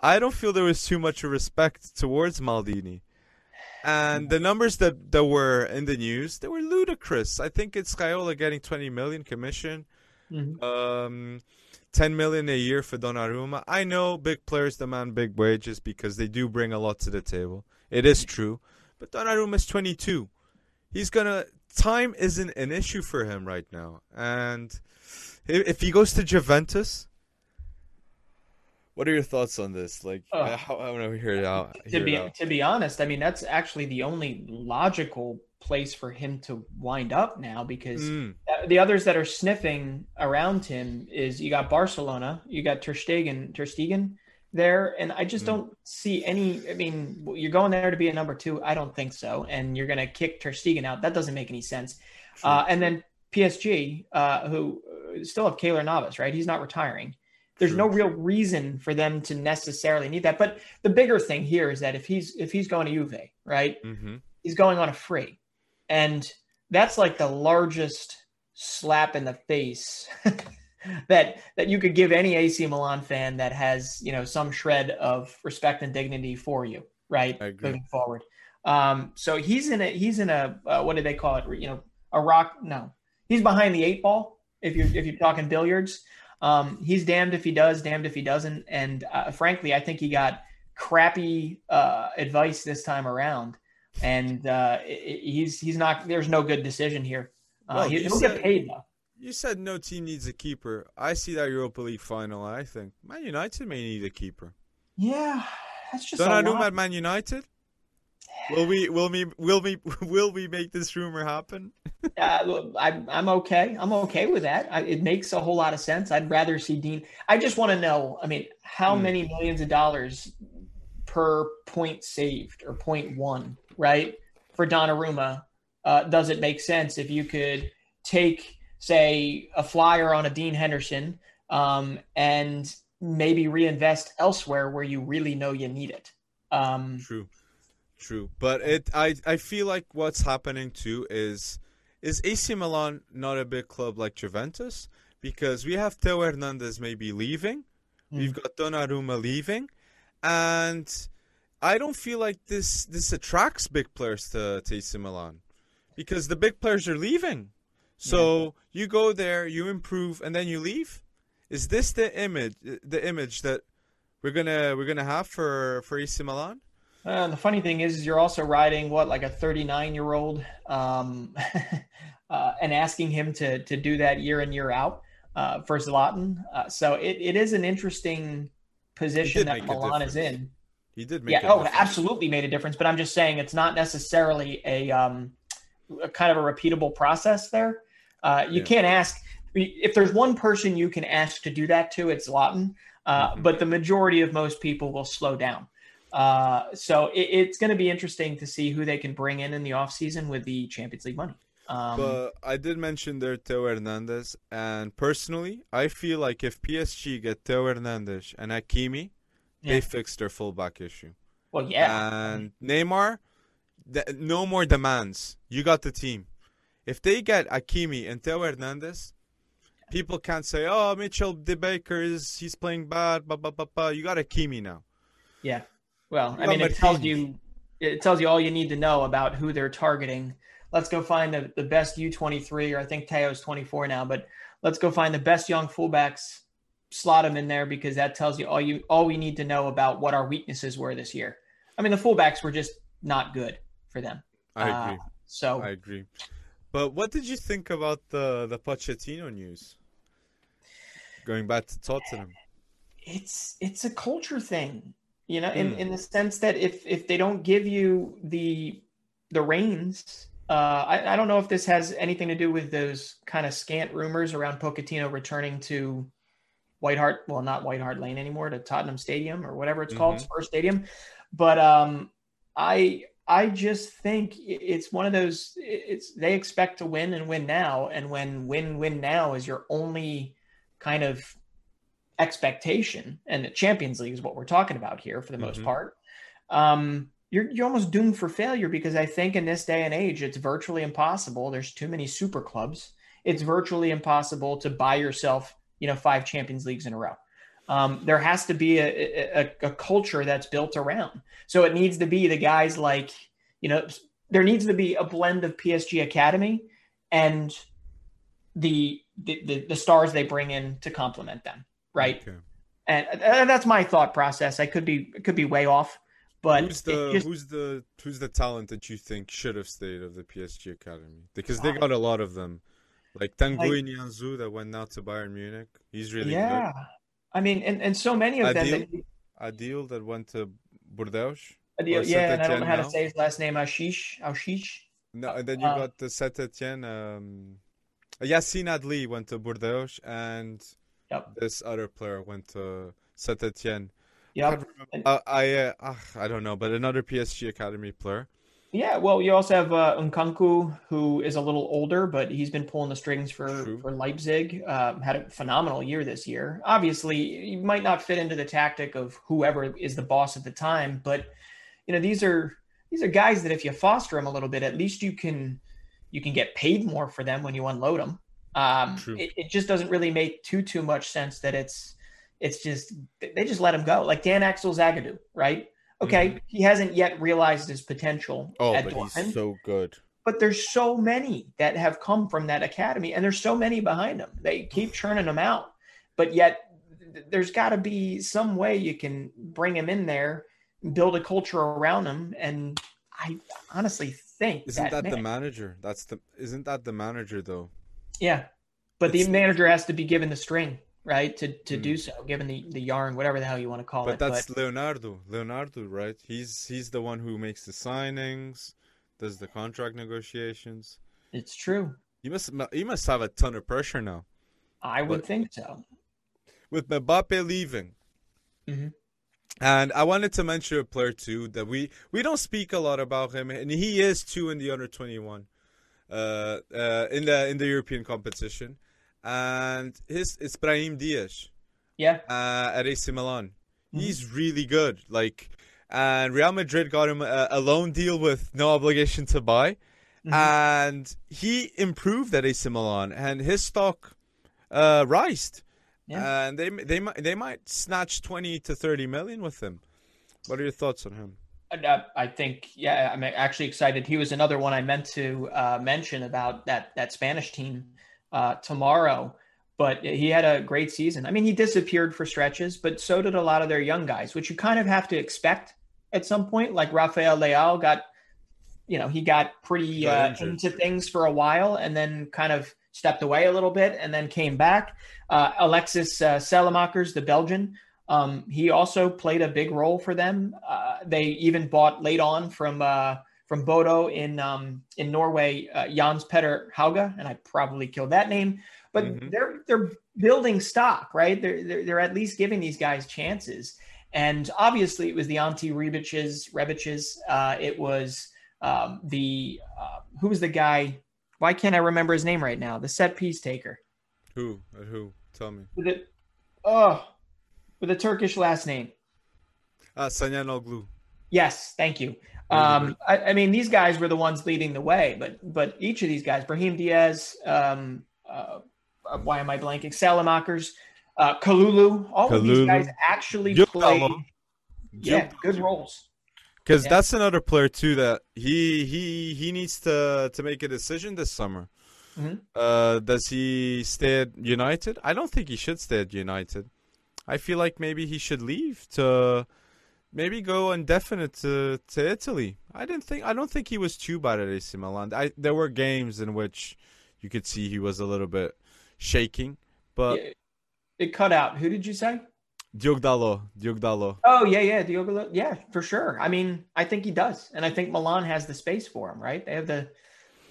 I don't feel there was too much respect towards Maldini. And the numbers that, that were in the news, they were ludicrous. I think it's Raiola getting 20 million commission, mm-hmm. um, 10 million a year for Donnarumma. I know big players demand big wages because they do bring a lot to the table. It is true. But Donnarumma is 22. He's gonna. Time isn't an issue for him right now, and if he goes to Juventus, what are your thoughts on this? Like, oh. I, I want to hear it out. Hear to be out. to be honest, I mean that's actually the only logical place for him to wind up now because mm. the others that are sniffing around him is you got Barcelona, you got Ter Stegen, Ter Stegen there, and I just mm. don't see any. I mean, you're going there to be a number two. I don't think so, and you're going to kick Ter Stegen out. That doesn't make any sense. Uh, and then PSG, uh, who still have Keylor Navas, right? He's not retiring. There's no real reason for them to necessarily need that. But the bigger thing here is that if he's if he's going to Juve, right, mm-hmm. he's going on a free, and that's like the largest slap in the face that that you could give any AC Milan fan that has you know some shred of respect and dignity for you, right, moving forward. Um, so he's in a he's in a uh, what do they call it? You know, a rock. No, he's behind the eight ball if you're if you're talking billiards. Um, he's damned if he does, damned if he doesn't. And uh, frankly, I think he got crappy uh, advice this time around, and uh, he's he's not. There's no good decision here. Uh, well, he, will get paid though. You said no team needs a keeper. I see that Europa League final. I think Man United may need a keeper. Yeah, that's just Donnarumma at Man United. Will we? Will we? Will we? Will we make this rumor happen? uh, I'm I'm okay. I'm okay with that. I, it makes a whole lot of sense. I'd rather see Dean. I just want to know. I mean, how hmm. many millions of dollars per point saved or point one, right? For Donnarumma, uh, does it make sense if you could take, say, a flyer on a Dean Henderson um, and maybe reinvest elsewhere where you really know you need it? Um, True. True, but it I I feel like what's happening too is is AC Milan not a big club like Juventus because we have Theo Hernandez maybe leaving, mm. we've got Donnarumma leaving, and I don't feel like this this attracts big players to, to AC Milan because the big players are leaving. So yeah. you go there, you improve, and then you leave. Is this the image the image that we're gonna we're gonna have for for AC Milan? Uh, the funny thing is, is, you're also riding what like a 39 year old, um, uh, and asking him to to do that year in year out uh, for Zlatan. Uh, so it, it is an interesting position that Milan is in. He did make yeah. oh, difference. absolutely made a difference. But I'm just saying it's not necessarily a, um, a kind of a repeatable process there. Uh, you yeah. can't ask if there's one person you can ask to do that to, it's Zlatan. Uh, mm-hmm. But the majority of most people will slow down. Uh, so it, it's going to be interesting to see who they can bring in in the offseason with the Champions League money. Um, but I did mention there Theo Hernandez, and personally, I feel like if PSG get Theo Hernandez and Hakimi, yeah. they fixed their fullback issue. Well, yeah. And Neymar, th- no more demands. You got the team. If they get Hakimi and Theo Hernandez, people can't say, "Oh, Mitchell De Bakker is he's playing bad." Blah, blah, blah, blah. You got Hakimi now. Yeah. Well, I mean, it tells you it tells you all you need to know about who they're targeting. Let's go find the, the best U23, or I think Theo's 24 now, but let's go find the best young fullbacks, slot them in there because that tells you all you all we need to know about what our weaknesses were this year. I mean, the fullbacks were just not good for them. I agree. Uh, so I agree. But what did you think about the the Pochettino news? Going back to Tottenham. It's it's a culture thing you know, in, mm. in the sense that if if they don't give you the the reins, uh, I, I don't know if this has anything to do with those kind of scant rumors around Pochettino returning to White Hart, well, not White Hart Lane anymore, to Tottenham Stadium or whatever it's called, mm-hmm. Spurs Stadium. But um, I I just think it's one of those. It's they expect to win and win now, and when win win now is your only kind of expectation, and the Champions League is what we're talking about here for the most mm-hmm. part. Um, you're you're almost doomed for failure because I think in this day and age, it's virtually impossible. There's too many super clubs. It's virtually impossible to buy yourself, you know, five Champions Leagues in a row. Um, there has to be a, a, a culture that's built around. So it needs to be the guys like, you know, there needs to be a blend of PSG Academy and the the, the, the stars they bring in to complement them right? Okay. And, and that's my thought process. I could be could be way off, but who's the just, who's the who's the talent that you think should have stayed of the PSG academy? Because they got a lot of them, like Tanguy like, Nianzou that went now to Bayern Munich. He's really yeah. Good. I mean, and, and so many of Adil, them. That, Adil that went to Bordeaux. Adil, yeah, and I don't know how now. to say his last name. Ashish, Ashish. No, and then you uh, got the Saint Etienne. Um, Yacine Adli went to Bordeaux, and Yep. This other player went to Saint Etienne. Yeah. Uh, I uh, uh, I don't know, but another PSG academy player. Yeah, well, you also have uh, Nkunku, who is a little older, but he's been pulling the strings for True. for Leipzig. Um, had a phenomenal year this year. Obviously, you might not fit into the tactic of whoever is the boss at the time, but you know these are these are guys that if you foster them a little bit, at least you can you can get paid more for them when you unload them. Um, it, it, just doesn't really make too too much sense that it's it's just they just let him go like Dan Axel Zagadou, right? Okay, mm-hmm. he hasn't yet realized his potential. Oh, but Dortmund, he's so good. But there's so many that have come from that academy, and there's so many behind them. They keep churning them out, but yet there's got to be some way you can bring him in there, build a culture around him, and I honestly think isn't that, that the manager? That's the isn't that the manager though? Yeah, but it's, the manager has to be given the string, right? To to mm. do so, given the the yarn, whatever the hell you want to call but it. That's but that's Leonardo. Leonardo, right? He's he's the one who makes the signings, does the contract negotiations. It's true. You must you must have a ton of pressure now. I would but think so. With Mbappe leaving, mm-hmm. and I wanted to mention a player too that we we don't speak a lot about him, and he is too in the under twenty one, uh, uh, in the in the European competition and his it's Brahim Diaz. Yeah. Uh, at AC Milan, mm-hmm. he's really good. Like, and Real Madrid got him a, a loan deal with no obligation to buy, mm-hmm. and he improved at AC Milan, and his stock uh, rised. Yeah. And they they might they might snatch twenty to thirty million with him. What are your thoughts on him? Uh, I think, yeah, I'm actually excited. He was another one I meant to uh, mention about that that Spanish team uh, tomorrow. But he had a great season. I mean, he disappeared for stretches, but so did a lot of their young guys, which you kind of have to expect at some point. Like Rafael Leão got, you know, he got pretty uh, into things for a while and then kind of stepped away a little bit and then came back. Uh, Alexis uh, Saelemaekers, the Belgian, um, he also played a big role for them. Uh, they even bought late on from uh, from Bodo in um, in Norway, uh, Jens Petter Hauge, and I probably killed that name. But mm-hmm. they're they're building stock, right? They're, they're, they're at least giving these guys chances. And obviously, it was the Ante Rebiches, Rebiches. Uh, it was um, the uh, who was the guy? Why can't I remember his name right now? The set piece taker. Who? Who? Tell me. With it, oh, with a Turkish last name. Uh, Calhanoglu. Yes, thank you. Um, I, I, mean, these guys were the ones leading the way, but but each of these guys, Brahim Diaz, um, uh, uh why am I blanking? Saelemaekers, uh, Kalulu, all Kalulu. of these guys actually play. Yeah, good roles. Because yeah. that's another player too that he he he needs to to make a decision this summer. Mm-hmm. Uh, does he stay at United? I don't think he should stay at United. I feel like maybe he should leave to maybe go indefinite to, to Italy. I didn't think I don't think he was too bad at AC Milan. I there were games in which you could see he was a little bit shaking, but it, it cut out. Who did you say? Diogo Dalot. Oh yeah, yeah, Diogo. Yeah, for sure. I mean, I think he does, and I think Milan has the space for him. Right? They have the.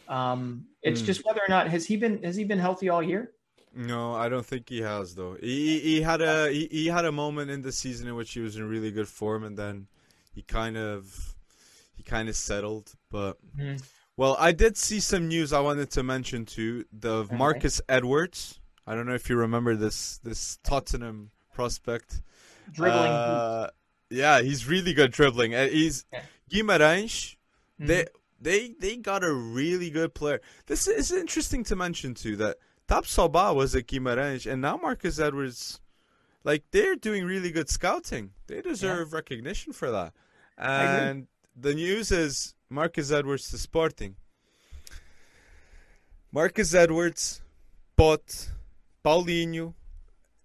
Um, it's mm. just whether or not has he been has he been healthy all year? No, I don't think he has though. He he had a he, he had a moment in the season in which he was in really good form, and then he kind of he kind of settled. But mm. well, I did see some news I wanted to mention too. The okay. Marcus Edwards. I don't know if you remember this this Tottenham prospect. Dribbling. Uh, yeah, he's really good dribbling. He's yeah. Guimarães. Mm-hmm. They they they got a really good player. This is interesting to mention too that Tapsoba was at Guimarães, and now Marcus Edwards, like they're doing really good scouting. They deserve yeah. recognition for that. And the news is Marcus Edwards to Sporting. Marcus Edwards bought Paulinho.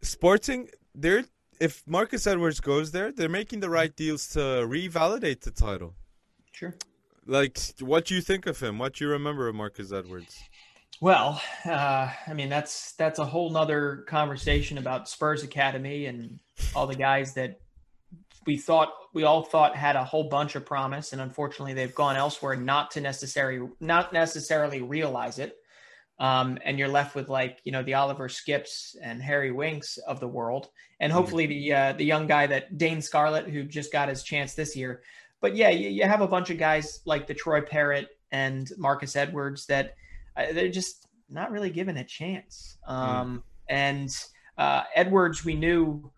Sporting, they're if Marcus Edwards goes there, they're making the right deals to revalidate the title. Sure. Like, what do you think of him? What do you remember of Marcus Edwards? Well, uh, I mean that's that's a whole nother conversation about Spurs Academy and all the guys that we thought we all thought had a whole bunch of promise, and unfortunately they've gone elsewhere, not to necessarily not necessarily realize it. Um, and you're left with like you know the Oliver Skipps and Harry Winks of the world, and mm-hmm. hopefully the uh, the young guy that Dane Scarlett who just got his chance this year. But yeah, you, you have a bunch of guys like the Troy Parrott and Marcus Edwards that they're just not really given a chance. Hmm. Um, mm. And uh, Edwards, we knew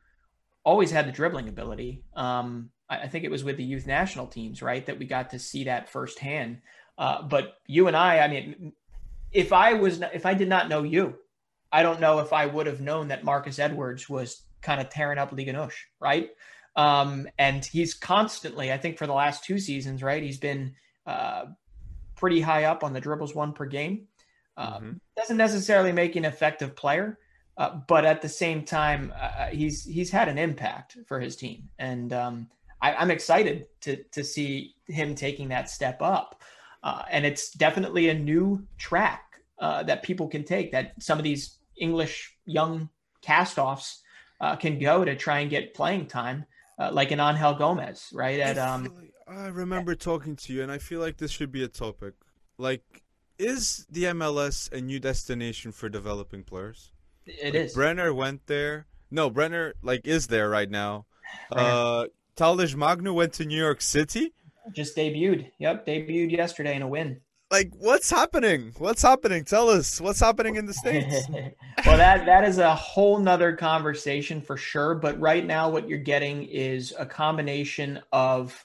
always had the dribbling ability. Um, I, I, think it was with the youth national teams, right, that we got to see that firsthand. Uh, but you and I, I mean, if I was, if I did not know you, I don't know if I would have known that Marcus Edwards was kind of tearing up Liga NOS, right? Um, and he's constantly, I think, for the last two seasons, right? He's been uh, pretty high up on the dribbles one per game. Um, mm-hmm. Doesn't necessarily make an effective player, uh, but at the same time, uh, uh, he's he's had an impact for his team, and um, I, am excited to to see him taking that step up. Uh, and it's definitely a new track uh, that people can take. That some of these English young castoffs uh, can go to try and get playing time, uh, like an Angel Gomes, right? At um, like, I remember talking to you, and I feel like this should be a topic. Like, is the MLS a new destination for developing players? It like, is. Brenner went there. No, Brenner like is there right now. Uh, Talles Magno went to New York City. Just debuted. Yep, debuted yesterday in a win. Like, what's happening? What's happening? Tell us. What's happening in the states? well, that that is a whole nother conversation for sure. But right now, what you're getting is a combination of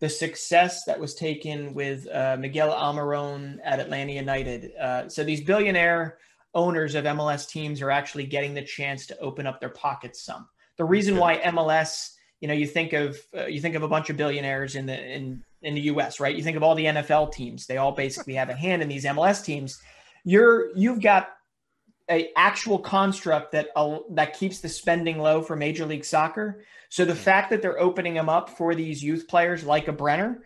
the success that was taken with uh, Miguel Almiron at Atlanta United. Uh, so these billionaire owners of MLS teams are actually getting the chance to open up their pockets some. The reason why MLS, you know, you think of uh, you think of a bunch of billionaires in the in in the US, right? You think of all the NFL teams; they all basically have a hand in these MLS teams. You're you've got a actual construct that uh, that keeps the spending low for Major League Soccer. So the fact that they're opening them up for these youth players like a Brenner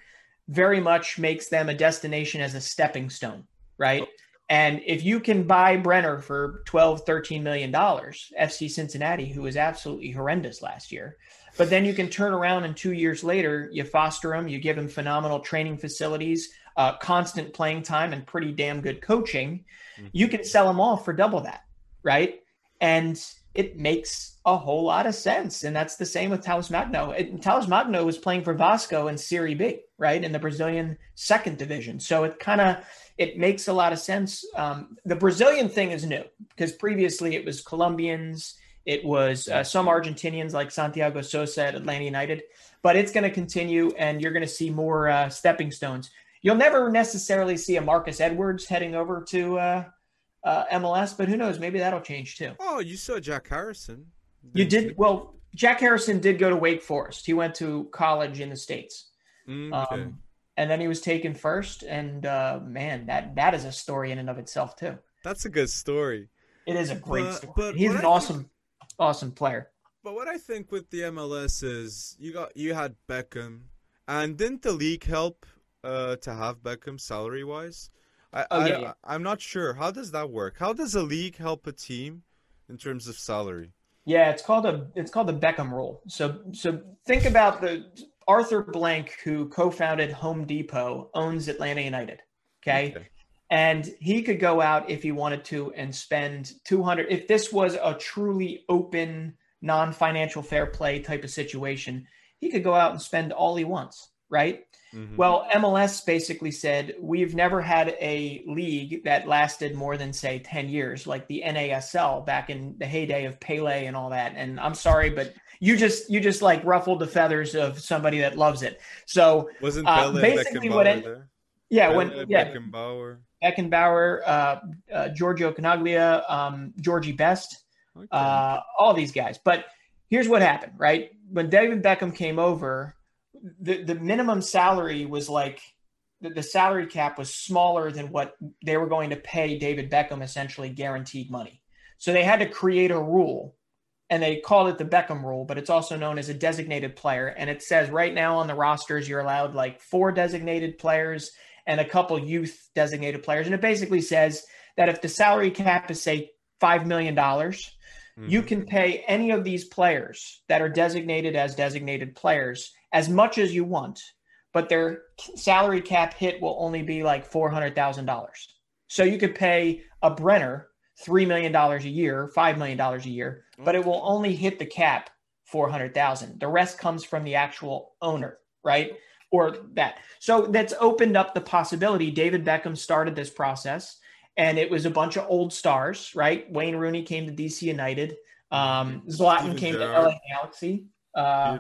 very much makes them a destination as a stepping stone, right? And if you can buy Brenner for 12, 13 million dollars, FC Cincinnati, who was absolutely horrendous last year, but then you can turn around and two years later, you foster him, you give him phenomenal training facilities, uh, constant playing time, and pretty damn good coaching. Mm-hmm. You can sell them off for double that, right? And it makes a whole lot of sense. And that's the same with Talles Magno. It, Magno was playing for Vasco in Serie B, right? In the Brazilian second division. So it kind of it makes a lot of sense. Um, the Brazilian thing is new because previously it was Colombians, it was uh, some Argentinians like Santiago Sosa at Atlanta United, but it's going to continue and you're going to see more uh, stepping stones. You'll never necessarily see a Marcus Edwards heading over to uh, uh MLS, but who knows? Maybe that'll change too. Oh, you saw Jack Harrison. You did well. Jack Harrison did go to Wake Forest. He went to college in the states. Mm, okay. Um, and then he was taken first. And uh, man, that that is a story in and of itself too. That's a good story. It is a great story. But He's an I awesome, think, awesome player. But what I think with the MLS is you got you had Beckham, and didn't the league help uh, to have Beckham salary wise? I, oh, yeah, I, yeah. I'm not sure. How does that work? How does a league help a team in terms of salary? Yeah, it's called a it's called the Beckham rule. So so think about the Arthur Blank, who co-founded Home Depot, owns Atlanta United. Okay? okay. And he could go out if he wanted to and spend 200 if this was a truly open non-financial fair play type of situation, he could go out and spend all he wants, right? Mm-hmm. Well, MLS basically said we've never had a league that lasted more than say 10 years, like the NASL back in the heyday of Pele and all that. And I'm sorry, but you just you just like ruffled the feathers of somebody that loves it. So wasn't uh, basically what it, there? Yeah, when yeah Beckenbauer, Beckenbauer, uh, uh, Giorgio Chinaglia, um, Georgie Best, okay. uh, all these guys. But here's what happened, right? When David Beckham came over the the minimum salary was like the, the salary cap was smaller than what they were going to pay David Beckham essentially guaranteed money. So they had to create a rule and they called it the Beckham rule, but it's also known as a designated player. And it says right now on the rosters, you're allowed like four designated players and a couple youth designated players. And it basically says that if the salary cap is, say, $5 million, mm-hmm. you can pay any of these players that are designated as designated players as much as you want, but their salary cap hit will only be like $400,000. So you could pay a Brenner $3 million a year, $5 million a year, but it will only hit the cap 400,000. The rest comes from the actual owner, right? Or that. So that's opened up the possibility. David Beckham started this process and it was a bunch of old stars, right? Wayne Rooney came to DC United. Um, Zlatan Steven came Gerrard. to LA Galaxy. Uh,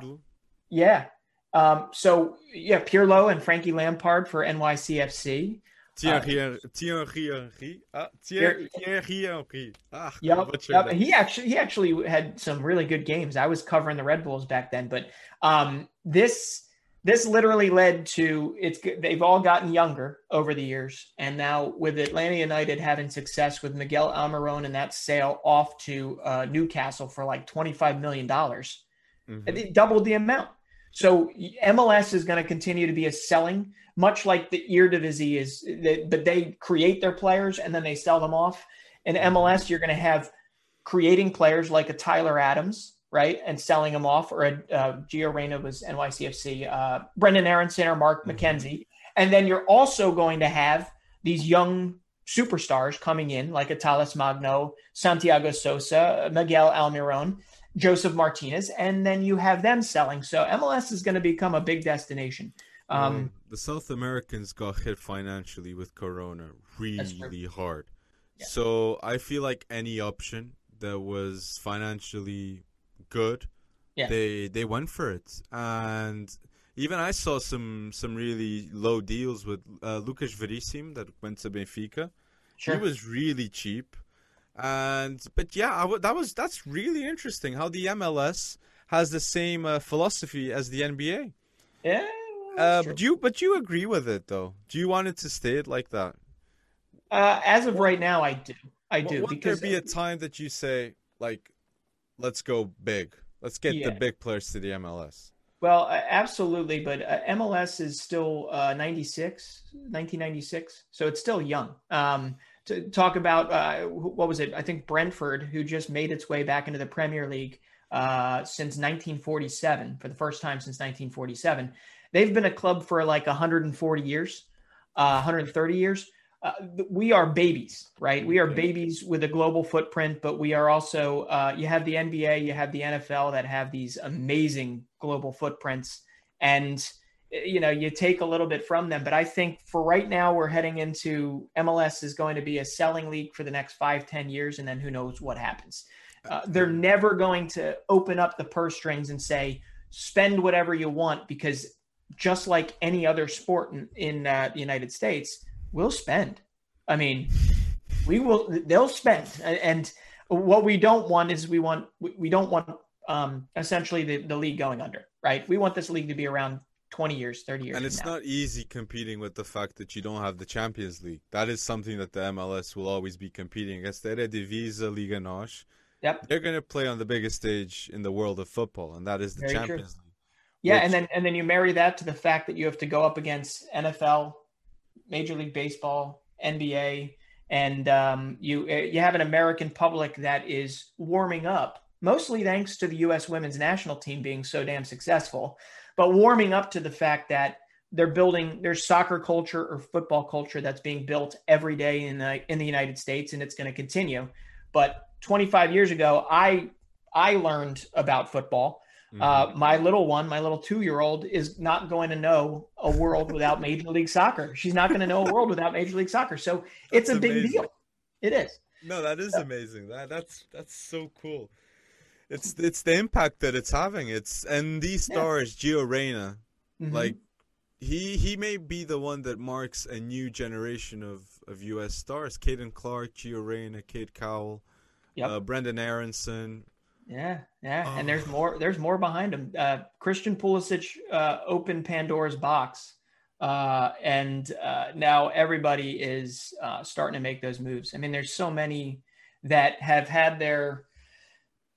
yeah. Um, so yeah, Pirlo and Frankie Lampard for NYCFC. Thierry, uh, Thierry Henry. Ah, Thierry, Thierry Henry. Ah, yep, yep. He actually he actually had some really good games. I was covering the Red Bulls back then, but um, this this literally led to it's they've all gotten younger over the years, and now with Atlanta United having success with Miguel Almiron and that sale off to uh, Newcastle for like twenty five million dollars, mm-hmm. it doubled the amount. So MLS is going to continue to be a selling, much like the Eredivisie is, but they create their players and then they sell them off. In MLS, you're going to have creating players like a Tyler Adams, right, and selling them off, or a uh, Gio Reyna was NYCFC, uh, Brenden Aaronson or Mark mm-hmm. McKenzie, and then you're also going to have these young superstars coming in like a Talles Magno, Santiago Sosa, Miguel Almiron, Josef Martinez, and then you have them selling. So MLS is going to become a big destination. Um, well, the South Americans got hit financially with Corona really hard. Yeah. So I feel like any option that was financially good, yeah. they they went for it. And even I saw some some really low deals with uh, Lucas Veríssimo that went to Benfica. Sure. He was really cheap. And but yeah, w- that was that's really interesting how the MLS has the same uh, philosophy as the NBA. Yeah. Uh, but you but you agree with it though? Do you want it to stay like that? Uh, as of right now, I do. I do. Would because there be a time that you say like, let's go big, let's get yeah. the big players to the MLS? Well, absolutely, but uh, MLS is still uh, 96, 1996, so it's still young. Um, to talk about uh, what was it? I think Brentford, who just made its way back into the Premier League uh, since 1947 for the first time since 1947. They've been a club for like 140 years, uh, 130 years. Uh, we are babies, right? We are babies with a global footprint, but we are also, uh, you have the NBA, you have the NFL that have these amazing global footprints. And you know you take a little bit from them. But i think for right now we're heading into mls is going to be a selling league for the next five ten years and then who knows what happens. Uh, they're never going to open up the purse strings and say spend whatever you want because just like any other sport in, in uh, the united states we'll spend. I mean we will they'll spend. And what we don't want is we want we don't want um, essentially the, the league going under right? We want this league to be around 20 years, 30 years. And it's now. not easy competing with the fact that you don't have the Champions League. That is something that the MLS will always be competing against. The Eredivisie, Liga NOS. Yep. They're going to play on the biggest stage in the world of football, and that is the Very Champions true. League. Yeah, which... and then and then you marry that to the fact that you have to go up against NFL, Major League Baseball, NBA, and um, you eh, you have an American public that is warming up, mostly thanks to the U.S. Women's National Team being so damn successful but warming up to the fact that they're building there's soccer culture or football culture that's being built every day in the in the United States and it's going to continue. But 25 years ago, I I learned about football. Mm-hmm. Uh, my little one, my little two year old, is not going to know a world without Major League Soccer. She's not going to know a world without Major League Soccer. So it's a big deal. It is. No, that is so. amazing. That that's that's so cool. It's it's the impact that it's having. It's and these stars, yeah. Gio Reyna, mm-hmm. like he he may be the one that marks a new generation of of U.S. stars. Caden Clark, Gio Reyna, Cade Cowell, yep. uh, Brenden Aaronson. Yeah, yeah, oh. and there's more. There's more behind him. Uh, Christian Pulisic uh, opened Pandora's box, uh, and uh, now everybody is uh, starting to make those moves. I mean, there's so many that have had their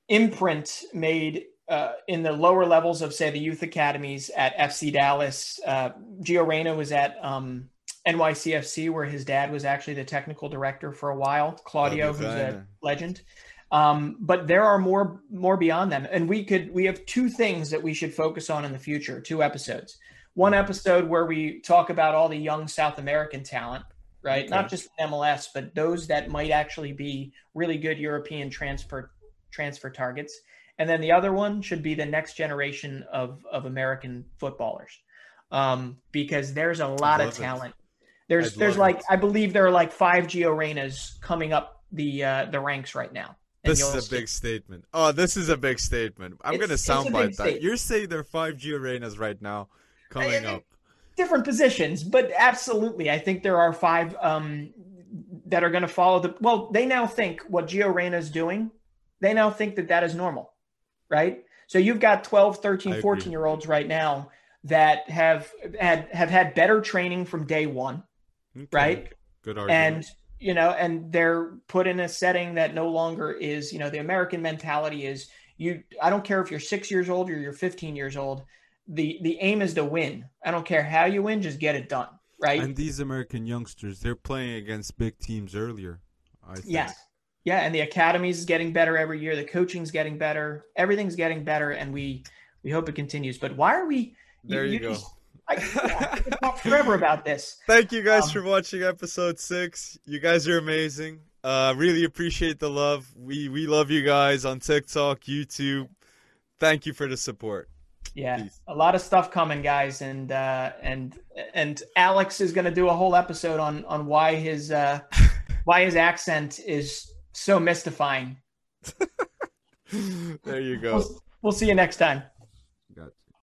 imprint made uh, in the lower levels of, say, the youth academies at FC Dallas. Uh, Gio Reyna was at um, NYCFC, where his dad was actually the technical director for a while. Claudio, who's a legend. Um, but there are more more beyond them, and we could we have two things that we should focus on in the future. Two episodes. One episode where we talk about all the young South American talent, right? Okay. Not just MLS, but those that might actually be really good European transfer transfer targets. And then the other one should be the next generation of, of American footballers. Um, because there's a lot of talent. It. There's I'd there's like it. I believe there are like five Gio Reynas coming up the uh, the ranks right now. this is a big statement. Oh, this is a big statement. I'm it's, gonna soundbite that. You're saying there are five Gio Reynas right now coming I, I, up. Different positions, but absolutely, I think there are five um, that are going to follow the. Well, they now think what Gio Reyna is doing they now think that that is normal, right? So you've got 12, 13, 14 year olds right now that have had have had better training from day one, okay. right? Good argument. And you know, and they're put in a setting that no longer is, you know, the American mentality is you. I don't care if you're six years old or you're 15 years old. The the aim is to win. I don't care how you win, just get it done, right? And these American youngsters, they're playing against big teams earlier. I think. Yes, yeah, and the academy is getting better every year. The coaching's getting better. Everything's getting better, and we we hope it continues. But why are we? There you, you go. Just, I, I could talk forever about this. Thank you guys um, for watching episode six. You guys are amazing. Uh, really appreciate the love. We we love you guys on TikTok, YouTube. Thank you for the support. Yeah, Peace. a lot of stuff coming, guys, and uh, and and Alex is going to do a whole episode on on why his uh, why his accent is so mystifying. there you go. We'll, we'll see you next time.